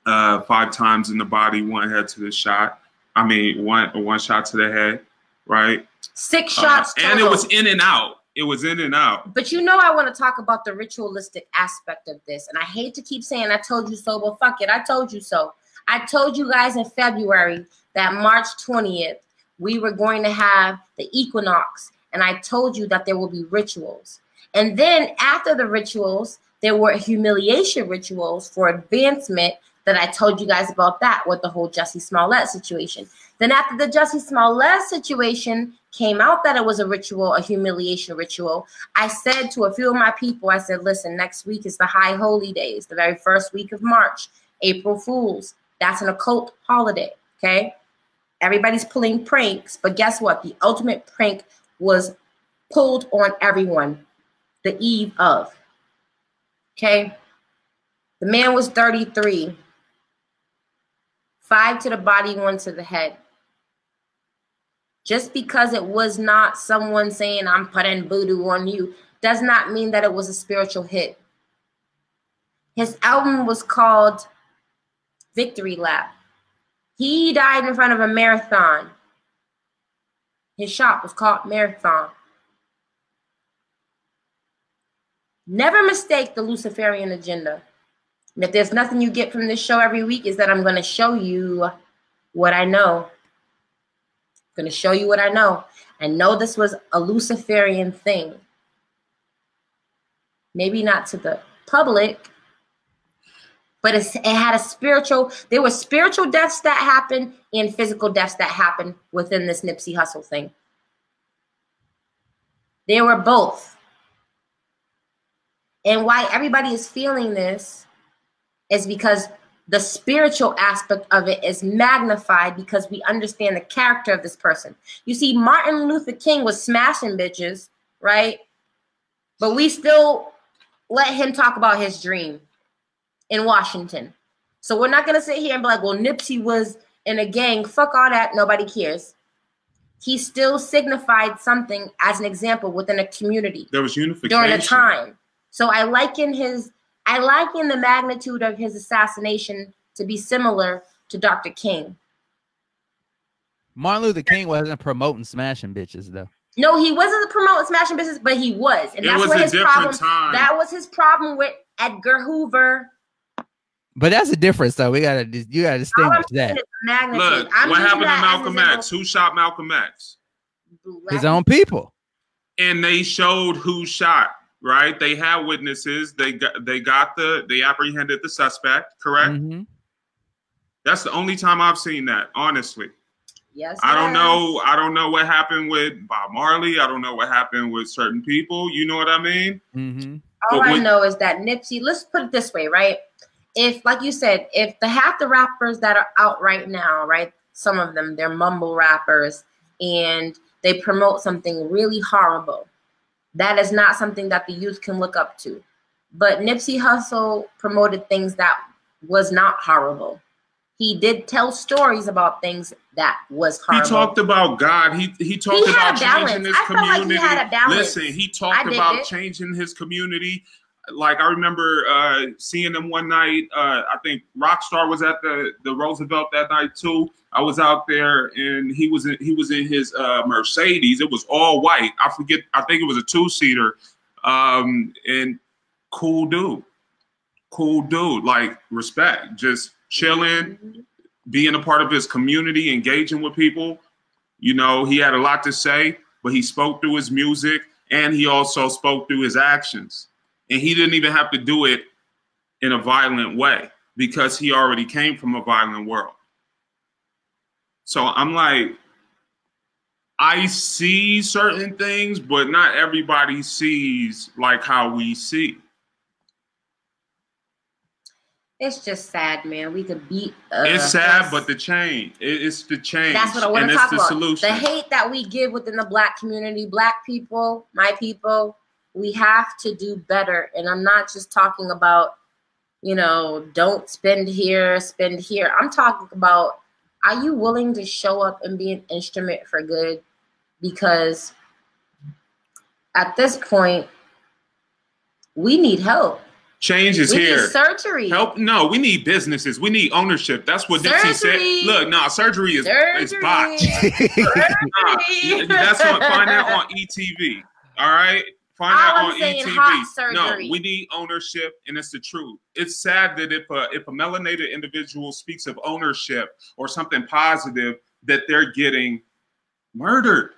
Uh, five times in the body, one head to the shot. I mean, one one shot to the head, right? Six Uh, shots. and it was in and out. It was in and out. But you know, I want to talk about the ritualistic aspect of this. And I hate to keep saying, I told you so, but fuck it, I told you so. I told you guys in February that March 20th, we were going to have the equinox. And I told you that there will be rituals. And then after the rituals, there were humiliation rituals for advancement that I told you guys about that with the whole Jussie Smollett situation. Then after the Jussie Smollett situation came out that it was a ritual, a humiliation ritual, I said to a few of my people, I said, listen, next week is the high holy days, the very first week of March, April Fools. That's an occult holiday. Okay. Everybody's pulling pranks, but guess what? The ultimate prank was pulled on everyone the eve of. Okay. The man was 33. Five to the body, one to the head. Just because it was not someone saying, I'm putting voodoo on you, does not mean that it was a spiritual hit. His album was called Victory Lap. He died in front of a marathon. His shop was called Marathon. Never mistake the Luciferian agenda. And if there's nothing you get from this show every week, is that I'm going to show you what I know. I'm going to show you what I know. I know this was a Luciferian thing. Maybe not to the public, but it had a spiritual, there were spiritual deaths that happened and physical deaths that happened within this Nipsey Hussle thing. There were both. And why everybody is feeling this is because the spiritual aspect of it is magnified because we understand the character of this person. You see, Martin Luther King was smashing bitches, right? But we still let him talk about his dream in Washington. So we're not gonna sit here and be like, well, Nipsey was in a gang. Fuck all that. Nobody cares. He still signified something as an example within a community. There was unification during a time. So I liken his I liken the magnitude of his assassination to be similar to Dr. King. Martin Luther King wasn't promoting smashing bitches though. No, he wasn't promoting smashing bitches, but he was, and It that's was what a his different problem. time. That was his problem with Edgar Hoover. But that's a difference though. We gotta you gotta distinguish that. magnitude. Look, I'm what happened to Malcolm X? Who shot Malcolm X? example. His own people. And they showed who shot. Right? They had witnesses. They got they got the they apprehended the suspect. Correct. Mhm. That's the only time I've seen that. Honestly, Yes, I don't yes. know. I don't know what happened with Bob Marley. I don't know what happened with certain people. You know what I mean? Mhm. All But I when- know is that Nipsey. Let's put it this way, right? If, like you said, if the half the rappers that are out right now, right, some of them they're mumble rappers and they promote something really horrible, that is not something that the youth can look up to. But Nipsey Hussle promoted things that was not horrible. He did tell stories about things that was horrible. He talked about God. He he talked He about changing his I felt like he community. had a balance. Listen, he talked about it. changing his community. Like I remember uh, seeing him one night. Uh, I think Rockstar was at the the Roosevelt that night too. I was out there and he was in he was in his uh, Mercedes. It was all white. I forget. I think it was a two seater. Um, and cool dude, cool dude. Like respect, just chilling being a part of his community, engaging with people. You know, he had a lot to say, but he spoke through his music and he also spoke through his actions. And he didn't even have to do it in a violent way because he already came from a violent world. So I'm like, I see certain things, but not everybody sees like how we see. It's just sad, man. We could beat. Uh, It's sad, us. but the change. It's the change. That's what I want and to it's talk the about. solution. The hate that we give within the black community, black people, my people, we have to do better. And I'm not just talking about, you know, don't spend here, spend here. I'm talking about are you willing to show up and be an instrument for good? Because at this point, we need help. Change is we here. need surgery. Help? No, we need businesses. We need ownership. That's what Nipsey said. Look, no, surgery is, is Surgery. botched. [LAUGHS] Nah, Surgery. that's what find out on ETV. All right, find All out I'm on saying, ETV. hot No, we need ownership, and it's the truth. It's sad that if a if a melanated individual speaks of ownership or something positive, that they're getting murdered.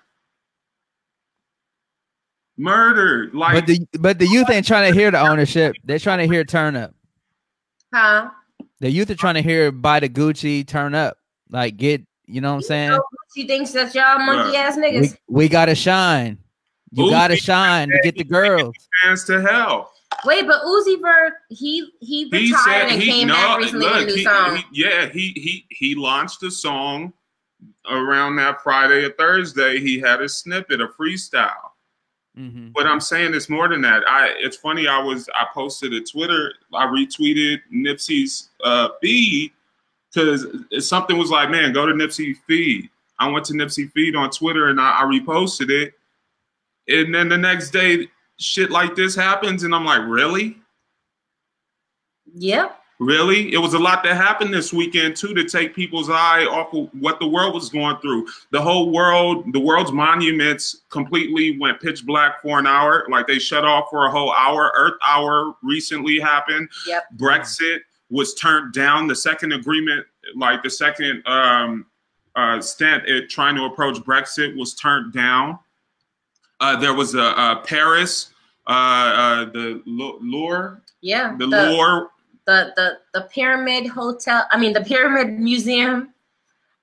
Murdered. Like But the but the youth ain't trying to hear the ownership. They're trying to hear turn up. Huh? The youth are trying to hear buy the Gucci, turn up. Like get, you know what I'm saying? She thinks that y'all monkey ass We, niggas. we gotta shine. You Uzi gotta shine to get the girls. hands to hell. Wait, but Uzi Vert, he he he retired said and he came no back recently with a look new he, song. he- yeah he he he launched a song around that Friday or Thursday. He had a snippet, a freestyle. Mhm. But I'm saying it's more than that. I it's funny. I was I posted a Twitter. I retweeted Nipsey's uh, feed because something was like, man, go to Nipsey feed. I went to Nipsey feed on Twitter and I, I reposted it. And then the next day, shit like this happens, and I'm like, really? Yep. Really? It was a lot that happened this weekend too to take people's eye off of what the world was going through. The whole world, the world's monuments completely went pitch black for an hour. Like they shut off for a whole hour. Earth hour recently happened. Yep. Brexit was turned down. The second agreement, like the second um, uh, stand, it, trying to approach Brexit was turned down. Uh, there was a, a Paris, uh, uh, the Louvre, Yeah. the, the, Louvre the the the pyramid hotel i mean the pyramid museum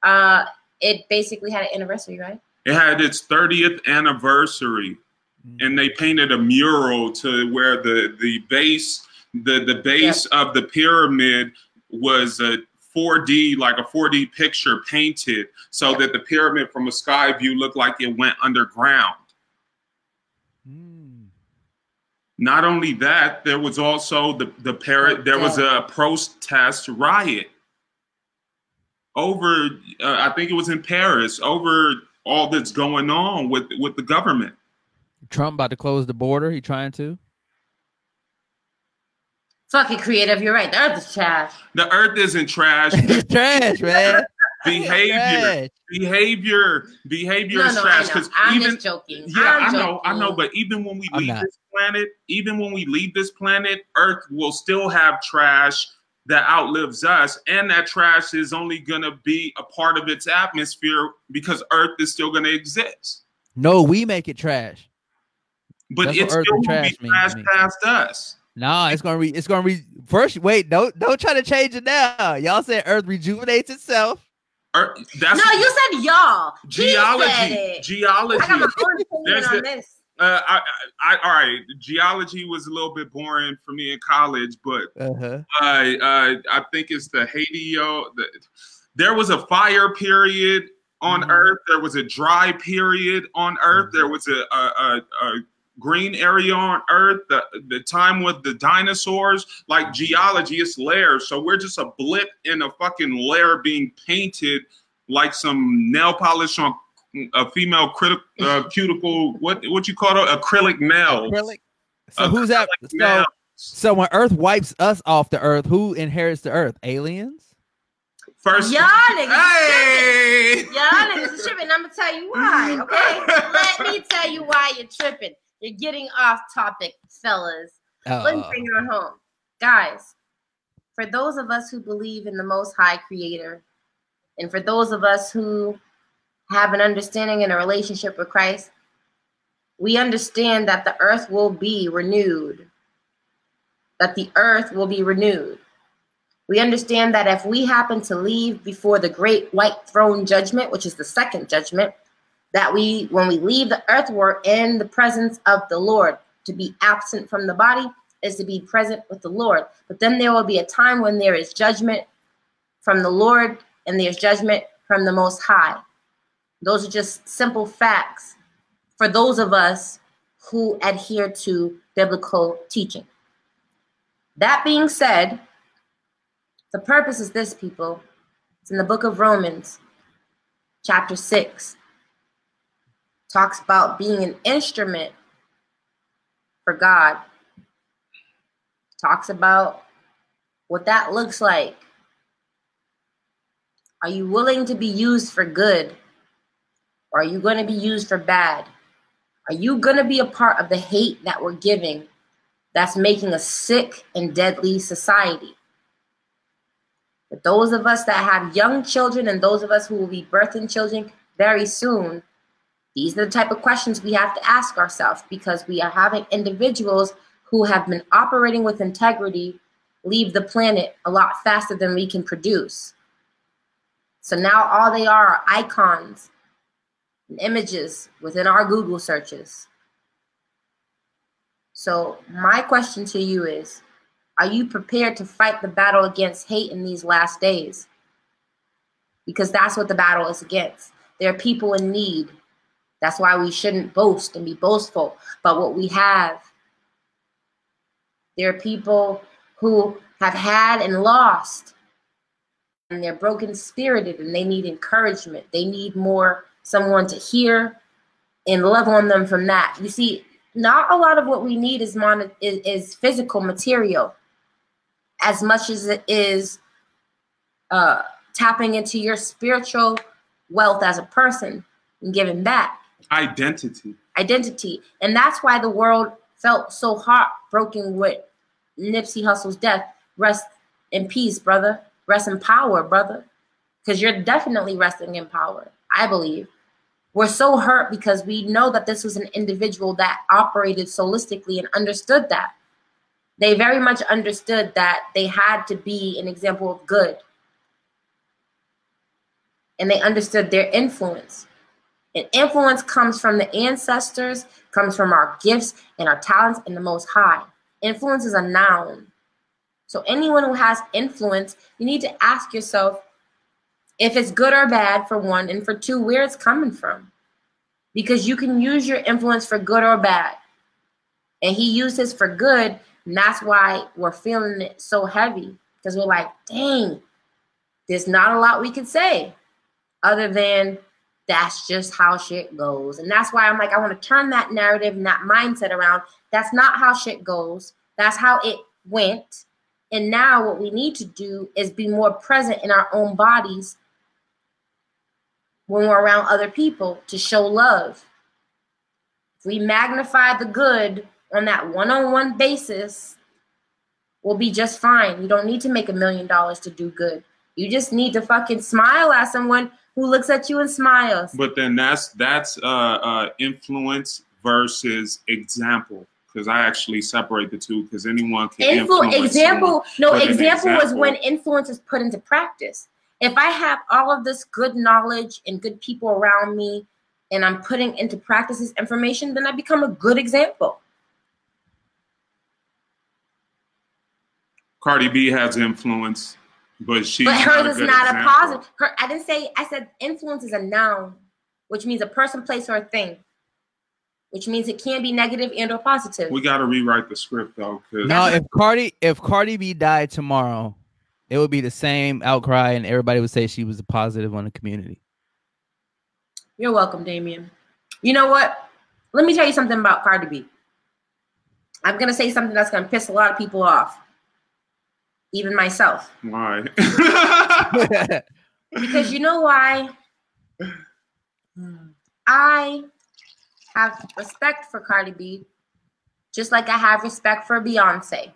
uh it basically had an anniversary right It had its 30th anniversary, and they painted a mural to where the the base the the base of the pyramid was a 4D like a 4D picture painted so Yep. that the pyramid from a sky view looked like it went underground. Mm. Not only that, there was also the the parrot. There was a protest riot over. Uh, I think it was in Paris over all that's going on with with the government. Trump about to close the border. He trying to. fucking creative you're right the earth is trash The earth isn't trash. [LAUGHS] It's trash, man. Behavior, behavior, behavior no is no trash. Because even just joking yeah, I'm I know, I know. But even when we I'm leave not. this planet, even when we leave this planet, Earth will still have trash that outlives us, and that trash is only gonna be a part of its atmosphere because Earth is still gonna exist. No, we make it trash. But That's it's still and gonna trash be trash me. past us. Nah, it's gonna re. It's gonna re. First, wait. Don't don't try to change it now. Y'all said Earth rejuvenates itself. Earth, that's no you said y'all He said geology. it. Geology. i got my own [LAUGHS] opinion on this Uh, I, I, all right. Geology was a little bit boring for me in college, but Uh-huh. uh, uh, I think it's the Hadio. The, there was a fire period on Mhm. Earth. There was a dry period on Earth. There was a, a, a, a green area on Earth. The, the time with the dinosaurs, like geology, it's layers. So we're just a blip in a fucking layer being painted like some nail polish on a female critic, uh, [LAUGHS] cuticle. What what you call it? Acrylic nails. Acrylic. So Acrylic who's that? So, so when Earth wipes us off the Earth, who inherits the Earth? Aliens. First, Y'all niggas Hey! Y'all niggas is tripping. I'm gonna tell you why. Okay, [LAUGHS] let me tell you why you're tripping. You're getting off topic, fellas. Let me Uh, bring it on home, guys. For those of us who believe in the Most High Creator, and for those of us who have an understanding and a relationship with Christ, we understand that the earth will be renewed. That the earth will be renewed. We understand that if we happen to leave before the great white throne judgment, which is the second judgment, that we, when we leave the earth, we're in the presence of the Lord. To be absent from the body is to be present with the Lord. But then there will be a time when there is judgment from the Lord and there's judgment from the Most High. Those are just simple facts for those of us who adhere to biblical teaching. That being said, the purpose is this, people. It's in the book of Romans, chapter 6. Talks about being an instrument for God. Talks about what that looks like. Are you willing to be used for good? Or are you going to be used for bad? Are you going to be a part of the hate that we're giving that's making a sick and deadly society? But those of us that have young children and those of us who will be birthing children very soon, these are the type of questions we have to ask ourselves because we are having individuals who have been operating with integrity leave the planet a lot faster than we can produce. So now all they are are icons and images within our Google searches. So my question to you is, are you prepared to fight the battle against hate in these last days? Because that's what the battle is against. There are people in need That's why we shouldn't boast and be boastful. But what we have, there are people who have had and lost, and they're broken spirited and they need encouragement. They need more someone to hear and love on them from that. You see, not a lot of what we need is mon- is, is physical material as much as it is uh, tapping into your spiritual wealth as a person and giving back Identity. identity. And that's why the world felt so heartbroken with Nipsey Hussle's death. Rest in peace, brother. Rest in power, brother. Because you're definitely resting in power, I believe. We're so hurt because we know that this was an individual that operated solistically and understood that. They very much understood that they had to be an example of good. And they understood their influence. And influence comes from the ancestors, comes from our gifts and our talents in the most high. Influence is a noun. So anyone who has influence, you need to ask yourself if it's good or bad for one, and for two, where it's coming from. Because you can use your influence for good or bad. And he used his for good, and that's why we're feeling it so heavy. Because we're like, dang, there's not a lot we can say other than that's just how shit goes. And that's why I'm like, I want to turn that narrative and that mindset around. That's not how shit goes. That's how it went. And now what we need to do is be more present in our own bodies when we're around other people to show love. If we magnify the good on that one on one basis, we'll be just fine. You don't need to make a million dollars to do good. You just need to fucking smile at someone who looks at you and smiles. But then that's that's uh, uh, influence versus example. Because I actually separate the two. Because anyone can Influ- influence example, no, but an example was when influence is put into practice. If I have all of this good knowledge and good people around me, and I'm putting into practice this information, then I become a good example. Cardi B has influence, but she's but hers a is good not a positive. Her, I didn't say. I said influence is a noun, which means a person, place, or a thing, which means it can be negative and or positive. We got to rewrite the script though, because No, if Cardi if Cardi B died tomorrow, it would be the same outcry, and everybody would say she was a positive on the community. You're welcome, Damien. You know what? Let me tell you something about Cardi B. I'm gonna say something that's gonna piss a lot of people off, even myself. why? [LAUGHS] Because you know why? I have respect for Cardi B, just like I have respect for Beyonce.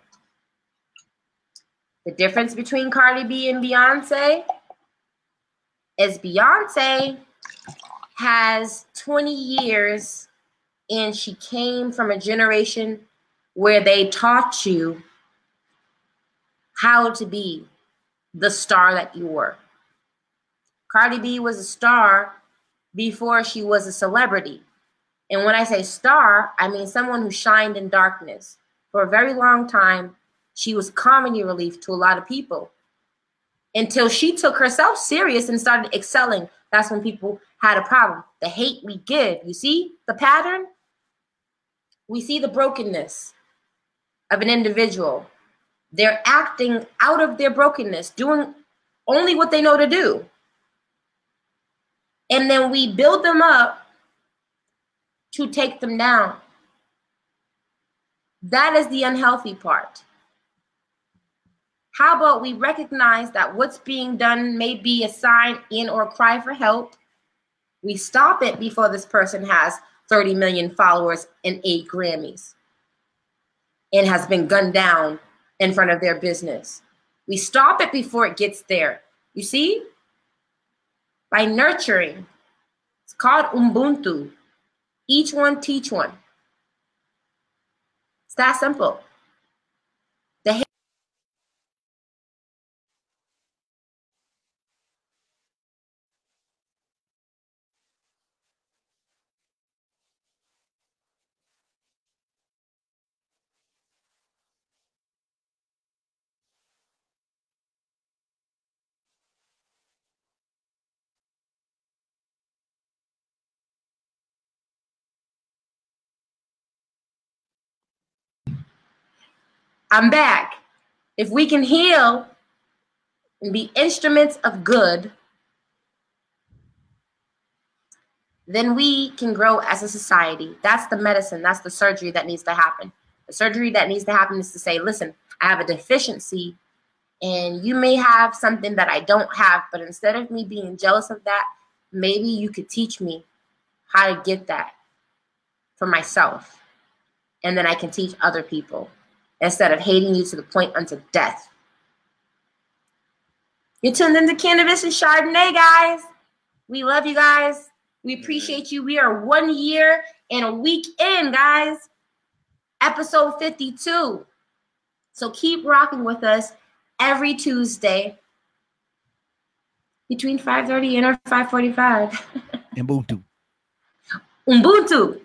The difference between Cardi B and Beyonce is Beyonce has 20 years and she came from a generation where they taught you how to be the star that you were. Cardi B was a star before she was a celebrity. And when I say star, I mean someone who shined in darkness. For a very long time, she was comedy relief to a lot of people. Until she took herself serious and started excelling, that's when people had a problem. The hate we give, you see the pattern? We see the brokenness of an individual. They're acting out of their brokenness, doing only what they know to do. And then we build them up to take them down. That is the unhealthy part. How about we recognize that what's being done may be a sign in or cry for help? We stop it before this person has 30 million followers and eight Grammys and has been gunned down in front of their business. We stop it before it gets there. You see? By nurturing. It's called Ubuntu. Each one teach one. It's that simple. I'm back. If we can heal and be instruments of good, then we can grow as a society. That's the medicine, that's the surgery that needs to happen. The surgery that needs to happen is to say, listen, I have a deficiency, and you may have something that I don't have, but instead of me being jealous of that, maybe you could teach me how to get that for myself. And then I can teach other people instead of hating you to the point unto death. You tuned into Cannabis and Chardonnay, guys. We love you guys. We appreciate you. We are one year and a week in, guys. Episode 52. So keep rocking with us every Tuesday between 5.30 and or 5.45. [LAUGHS] Ubuntu. Ubuntu.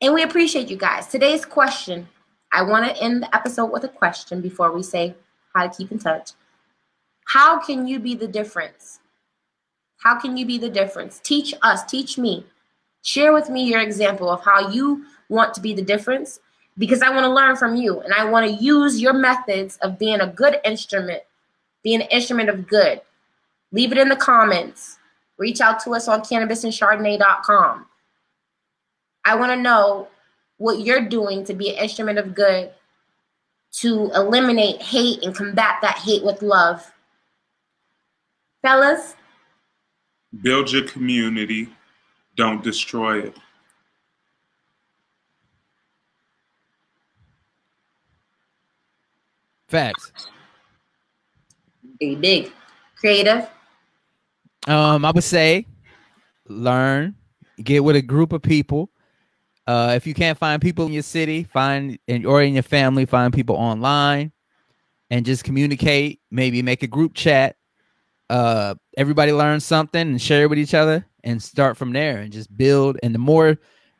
And we appreciate you guys. Today's question, I want to end the episode with a question before we say how to keep in touch. How can you be the difference? How can you be the difference? Teach us, teach me. Share with me your example of how you want to be the difference because I want to learn from you and I want to use your methods of being a good instrument, being an instrument of good. Leave it in the comments. Reach out to us on cannabisandchardonnay.com. I want to know what you're doing to be an instrument of good to eliminate hate and combat that hate with love. Fellas, Build your community, don't destroy it. Facts. big, big, creative. Um, I would say learn, get with a group of people. Uh, if you can't find people in your city, find in or in your family, find people online and just communicate. Maybe make a group chat. Uh, everybody learn something and share it with each other and start from there and just build. And the more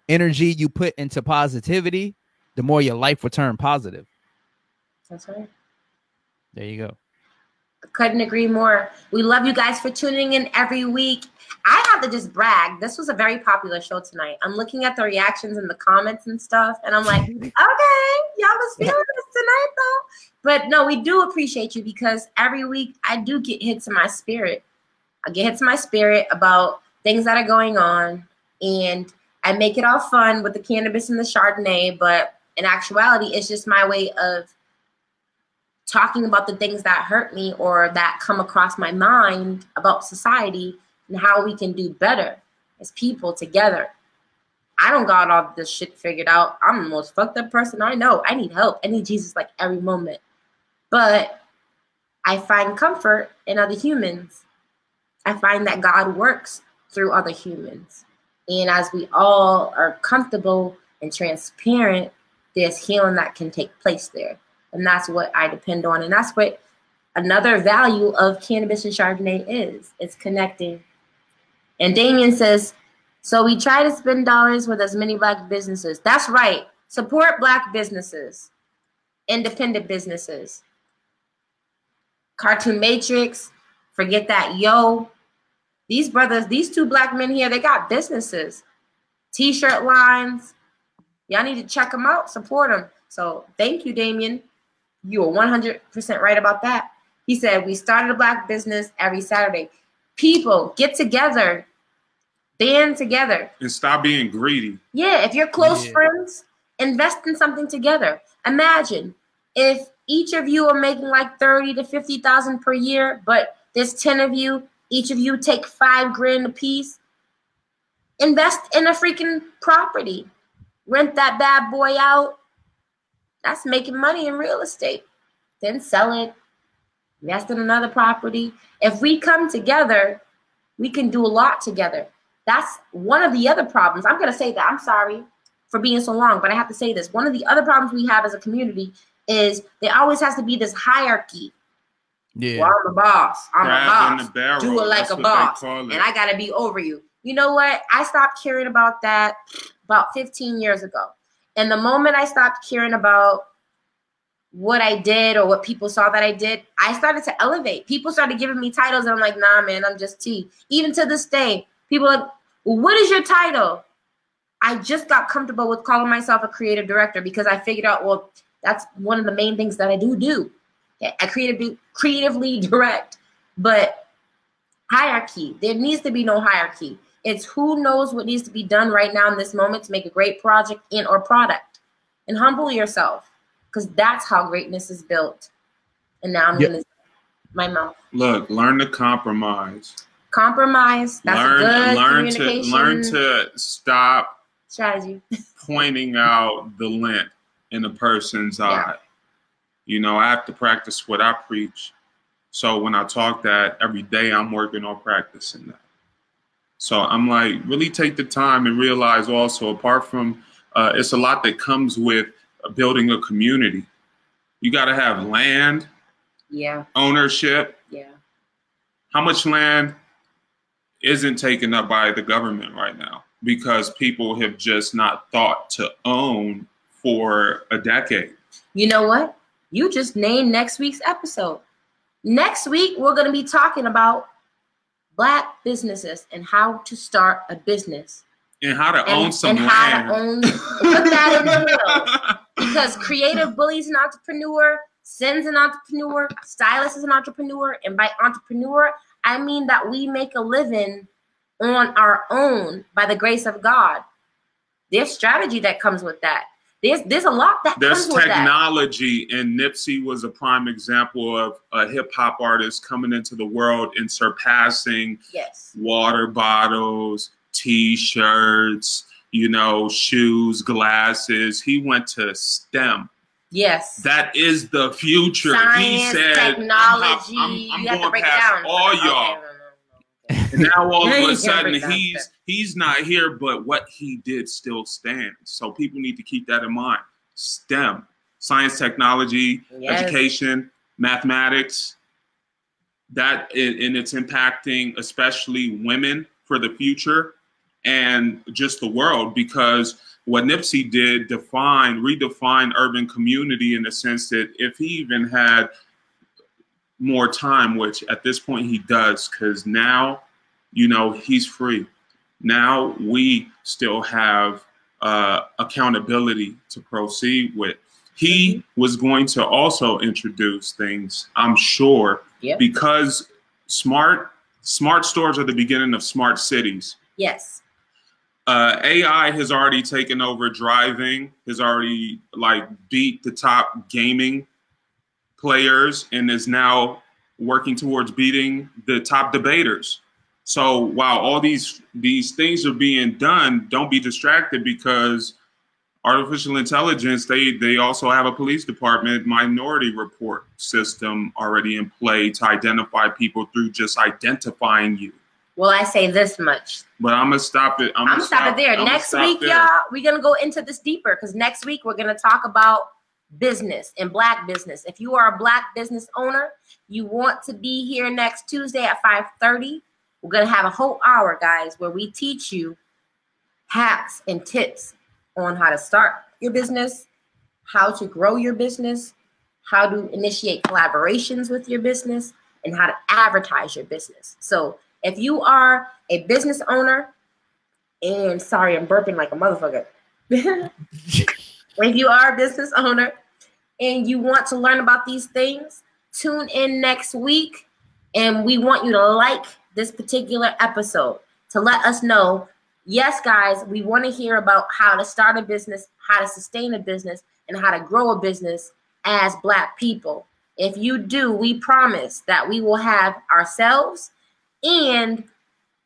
energy you put into positivity, the more your life will turn positive. That's right. There you go. Couldn't agree more. We love you guys for tuning in every week. I have to just brag. This was a very popular show tonight. I'm looking at the reactions and the comments and stuff, and I'm like, [LAUGHS] okay, y'all was feeling this tonight though. But no, we do appreciate you because every week I do get hits in my spirit. I get hits in my spirit about things that are going on, and I make it all fun with the cannabis and the Chardonnay. But in actuality, it's just my way of talking about the things that hurt me or that come across my mind about society and how we can do better as people together. I don't got all this shit figured out. I'm the most fucked up person I know. I need help. I need Jesus like every moment. But I find comfort in other humans. I find that God works through other humans. And as we all are comfortable and transparent, there's healing that can take place there. And that's what I depend on. And that's what another value of cannabis and Chardonnay is. It's connecting. And Damien says, so we try to spend dollars with as many black businesses. That's right. Support black businesses, independent businesses. Cartoon Matrix, forget that. Yo, these brothers, these two black men here, they got businesses, t shirt lines. Y'all need to check them out, support them. So thank you, Damien. You are 100% right about that. He said, We started a black business every Saturday. People, get together, band together. And stop being greedy. Yeah, if you're close Yeah. friends, invest in something together. Imagine if each of you are making like 30 to 50,000 per year, but there's 10 of you, each of you take five grand a piece. Invest in a freaking property. Rent that bad boy out. That's making money in real estate. Then sell it. Invest in another property. If we come together, we can do a lot together. That's one of the other problems. I'm going to say that. I'm sorry for being so long, but I have to say this. One of the other problems we have as a community is there always has to be this hierarchy. Yeah. Well, I'm the boss. I'm Crab in a the boss. Do it like That's a boss. And. I got to be over you. You know what? I stopped caring about that about 15 years ago. And the moment I stopped caring about what I did or what people saw that I did, I started to elevate. People started giving me titles, and I'm like, nah, man, I'm just T. Even to this day, people are like, what is your title? I just got comfortable with calling myself a creative director because I figured out, well, That's one of the main things that I do do. Okay? I creatively creatively [LAUGHS] direct, but hierarchy. There needs to be no hierarchy. It's who knows what needs to be done right now in this moment to make a great project in or product. And humble yourself. Because that's how greatness is built. And now I'm Yep. gonna my mouth. Look, learn to compromise. Compromise. That's learn, a good learn to communication learn to stop strategy. [LAUGHS] pointing out the lint in a person's Yeah. eye. You know, I have to practice what I preach. So when I talk that every day, I'm working on practicing that. So I'm like, really take the time and realize also, apart from, uh, it's a lot that comes with building a community. You got to have land, Yeah, ownership. yeah. How much land isn't taken up by the government right now? Because people have just not thought to own for a decade. You know what? You just named next week's episode. Next week, we're going to be talking about Black businesses and how to start a business And how to own some and land. how to own put that in the middle. Because creative bullies an entrepreneur, Sin's an entrepreneur, Stylist is an entrepreneur, and by entrepreneur, I mean that we make a living on our own by the grace of God. There's strategy that comes with that. There's there's a lot that There's comes with that. There's technology, and Nipsey was a prime example of a hip hop artist coming into the world and surpassing Yes. water bottles, t-shirts, you know, shoes, glasses. He went to STEM. Yes. That is the future. he Science, said, I'm, technology. I'm, I'm you have to going past down. all y'all. And now all of [LAUGHS] a sudden down he's he's not here, but what he did still stands. So people need to keep that in mind. STEM, science, technology, Yes. education, mathematics. That and it's impacting especially women for the future and just the world because what Nipsey did define, redefine urban community in the sense that if he even had more time, which at this point he does, because now, you know, he's free. Now we still have uh, accountability to proceed with. He was going to also introduce things, I'm sure, Yep. because smart smart stores are the beginning of smart cities. Yes. Uh, AI has already taken over driving, has already like beat the top gaming players, and is now working towards beating the top debaters. So while all these these things are being done, don't be distracted because artificial intelligence they they also have a police department minority report system already in play to identify people through just identifying you. Well, I say this much. But I'm gonna stop it. I'm, I'm gonna stop it there. I'm next week, there. y'all, we're gonna go into this deeper because next week we're gonna talk about business and black business. If you are a black business owner, you want to be here next Tuesday at 5:30. We're gonna have a whole hour, guys, where we teach you hacks and tips on how to start your business, how to grow your business, how to initiate collaborations with your business, and how to advertise your business. So if you are a business owner, and sorry, I'm burping like a motherfucker. [LAUGHS] if you are a business owner and you want to learn about these things, tune in next week. And we want you to like this particular episode to let us know yes, guys, we want to hear about how to start a business, how to sustain a business, and how to grow a business as Black people. If you do, we promise that we will have ourselves and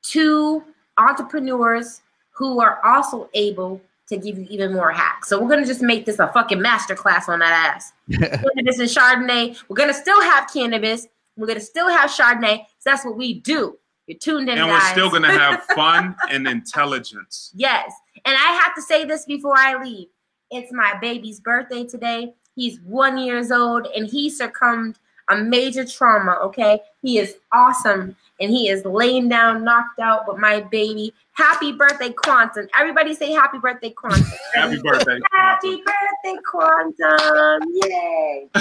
two entrepreneurs who are also able to give you even more hacks. So we're gonna just make this a fucking masterclass on that ass. [LAUGHS] cannabis and Chardonnay. We're gonna still have cannabis. We're gonna still have Chardonnay. So that's what we do. You're tuned in, and guys. we're still gonna [LAUGHS] have fun and intelligence. Yes. And I have to say this before I leave. It's my baby's birthday today. He's one years old and he succumbed a major trauma. Okay. He is awesome and he is laying down, knocked out. But my baby, happy birthday, Quantum. Everybody say happy birthday, Quantum. [LAUGHS] Happy birthday. [LAUGHS] Happy birthday, Quantum. Yay. [LAUGHS]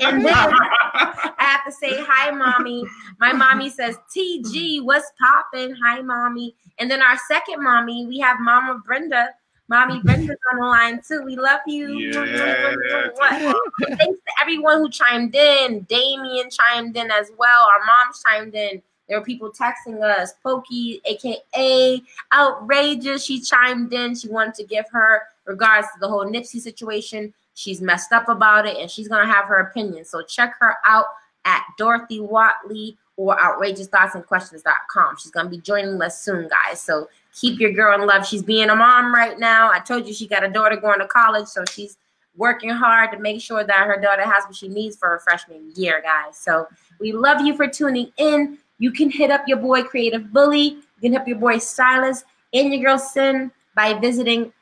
and then I have to say hi, mommy. My mommy says, TG, what's poppin'? Hi, mommy. And then our second mommy, we have Mama Brenda. Mommy Brenda's on the line too. We love you. Yeah. [LAUGHS] Thanks to everyone who chimed in. Damien chimed in as well. Our moms chimed in. There were people texting us. Pokey, aka Outrageous, she chimed in. She wanted to give her regards to the whole Nipsey situation. She's messed up about it and she's gonna have her opinion. So check her out at Dorothy Watley or outrageousthoughtsandquestions.com. She's gonna be joining us soon, guys. So keep your girl in love. She's being a mom right now. I told you she got a daughter going to college, so she's working hard to make sure that her daughter has what she needs for her freshman year, guys. So we love you for tuning in. You can hit up your boy Creative Bully. You can hit up your boy Stylist and your girl Sin by visiting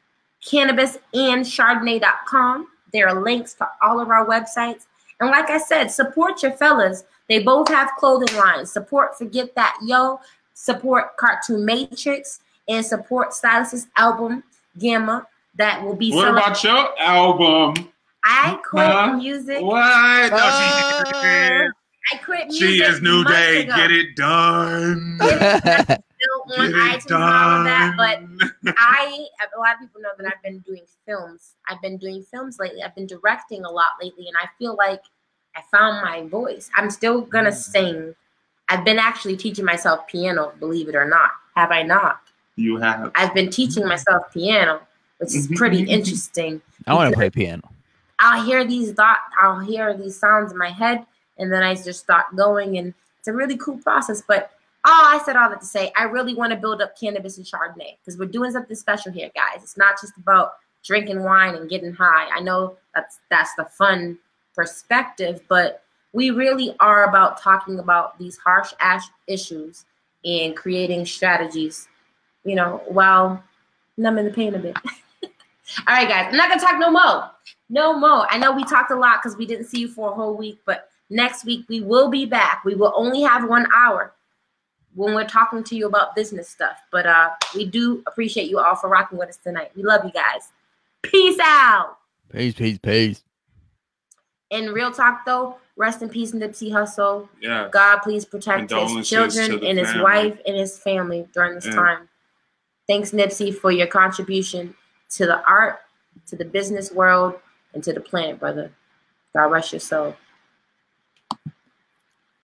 cannabisandchardonnay.com. There are links to all of our websites. And like I said, support your fellas. They both have clothing lines. Support Forget That Yo, support Cartoon Matrix, and support Stylist's album Gamma that will be What cele- about your album? I quit Huh? music. What? No, Uh, she, did. I quit music. she is New Day. ago. Get it done. [LAUGHS] [LAUGHS] Still on Get it iTunes and all of that, but. [LAUGHS] I a lot of people know that I've been doing films. I've been doing films lately. I've been directing a lot lately, and I feel like I found my voice. I'm still gonna mm. sing. I've been actually teaching myself piano, believe it or not. Have I not? You have. I've been teaching mm-hmm. myself piano, which is pretty mm-hmm, mm-hmm. interesting. I want to play piano. I'll hear these thought, I'll hear these sounds in my head, and then I just start going, and it's a really cool process. But oh, I said all that to say, I really want to build up cannabis and Chardonnay because we're doing something special here, guys. It's not just about drinking wine and getting high. I know that's that's the fun perspective, but we really are about talking about these harsh ash issues and creating strategies, you know, while numbing the pain a bit. [LAUGHS] All right, guys, I'm not gonna talk no more. No more. I know we talked a lot because we didn't see you for a whole week, but next week we will be back. We will only have one hour when we're talking to you about business stuff. But uh, we do appreciate you all for rocking with us tonight. We love you guys. Peace out. Peace, peace, peace. In real talk, though, rest in peace, Nipsey Hussle. Yeah. God, please protect his children and his family. wife and his family during this Yeah. time. Thanks, Nipsey, for your contribution to the art, to the business world, and to the planet, brother. God rest your soul.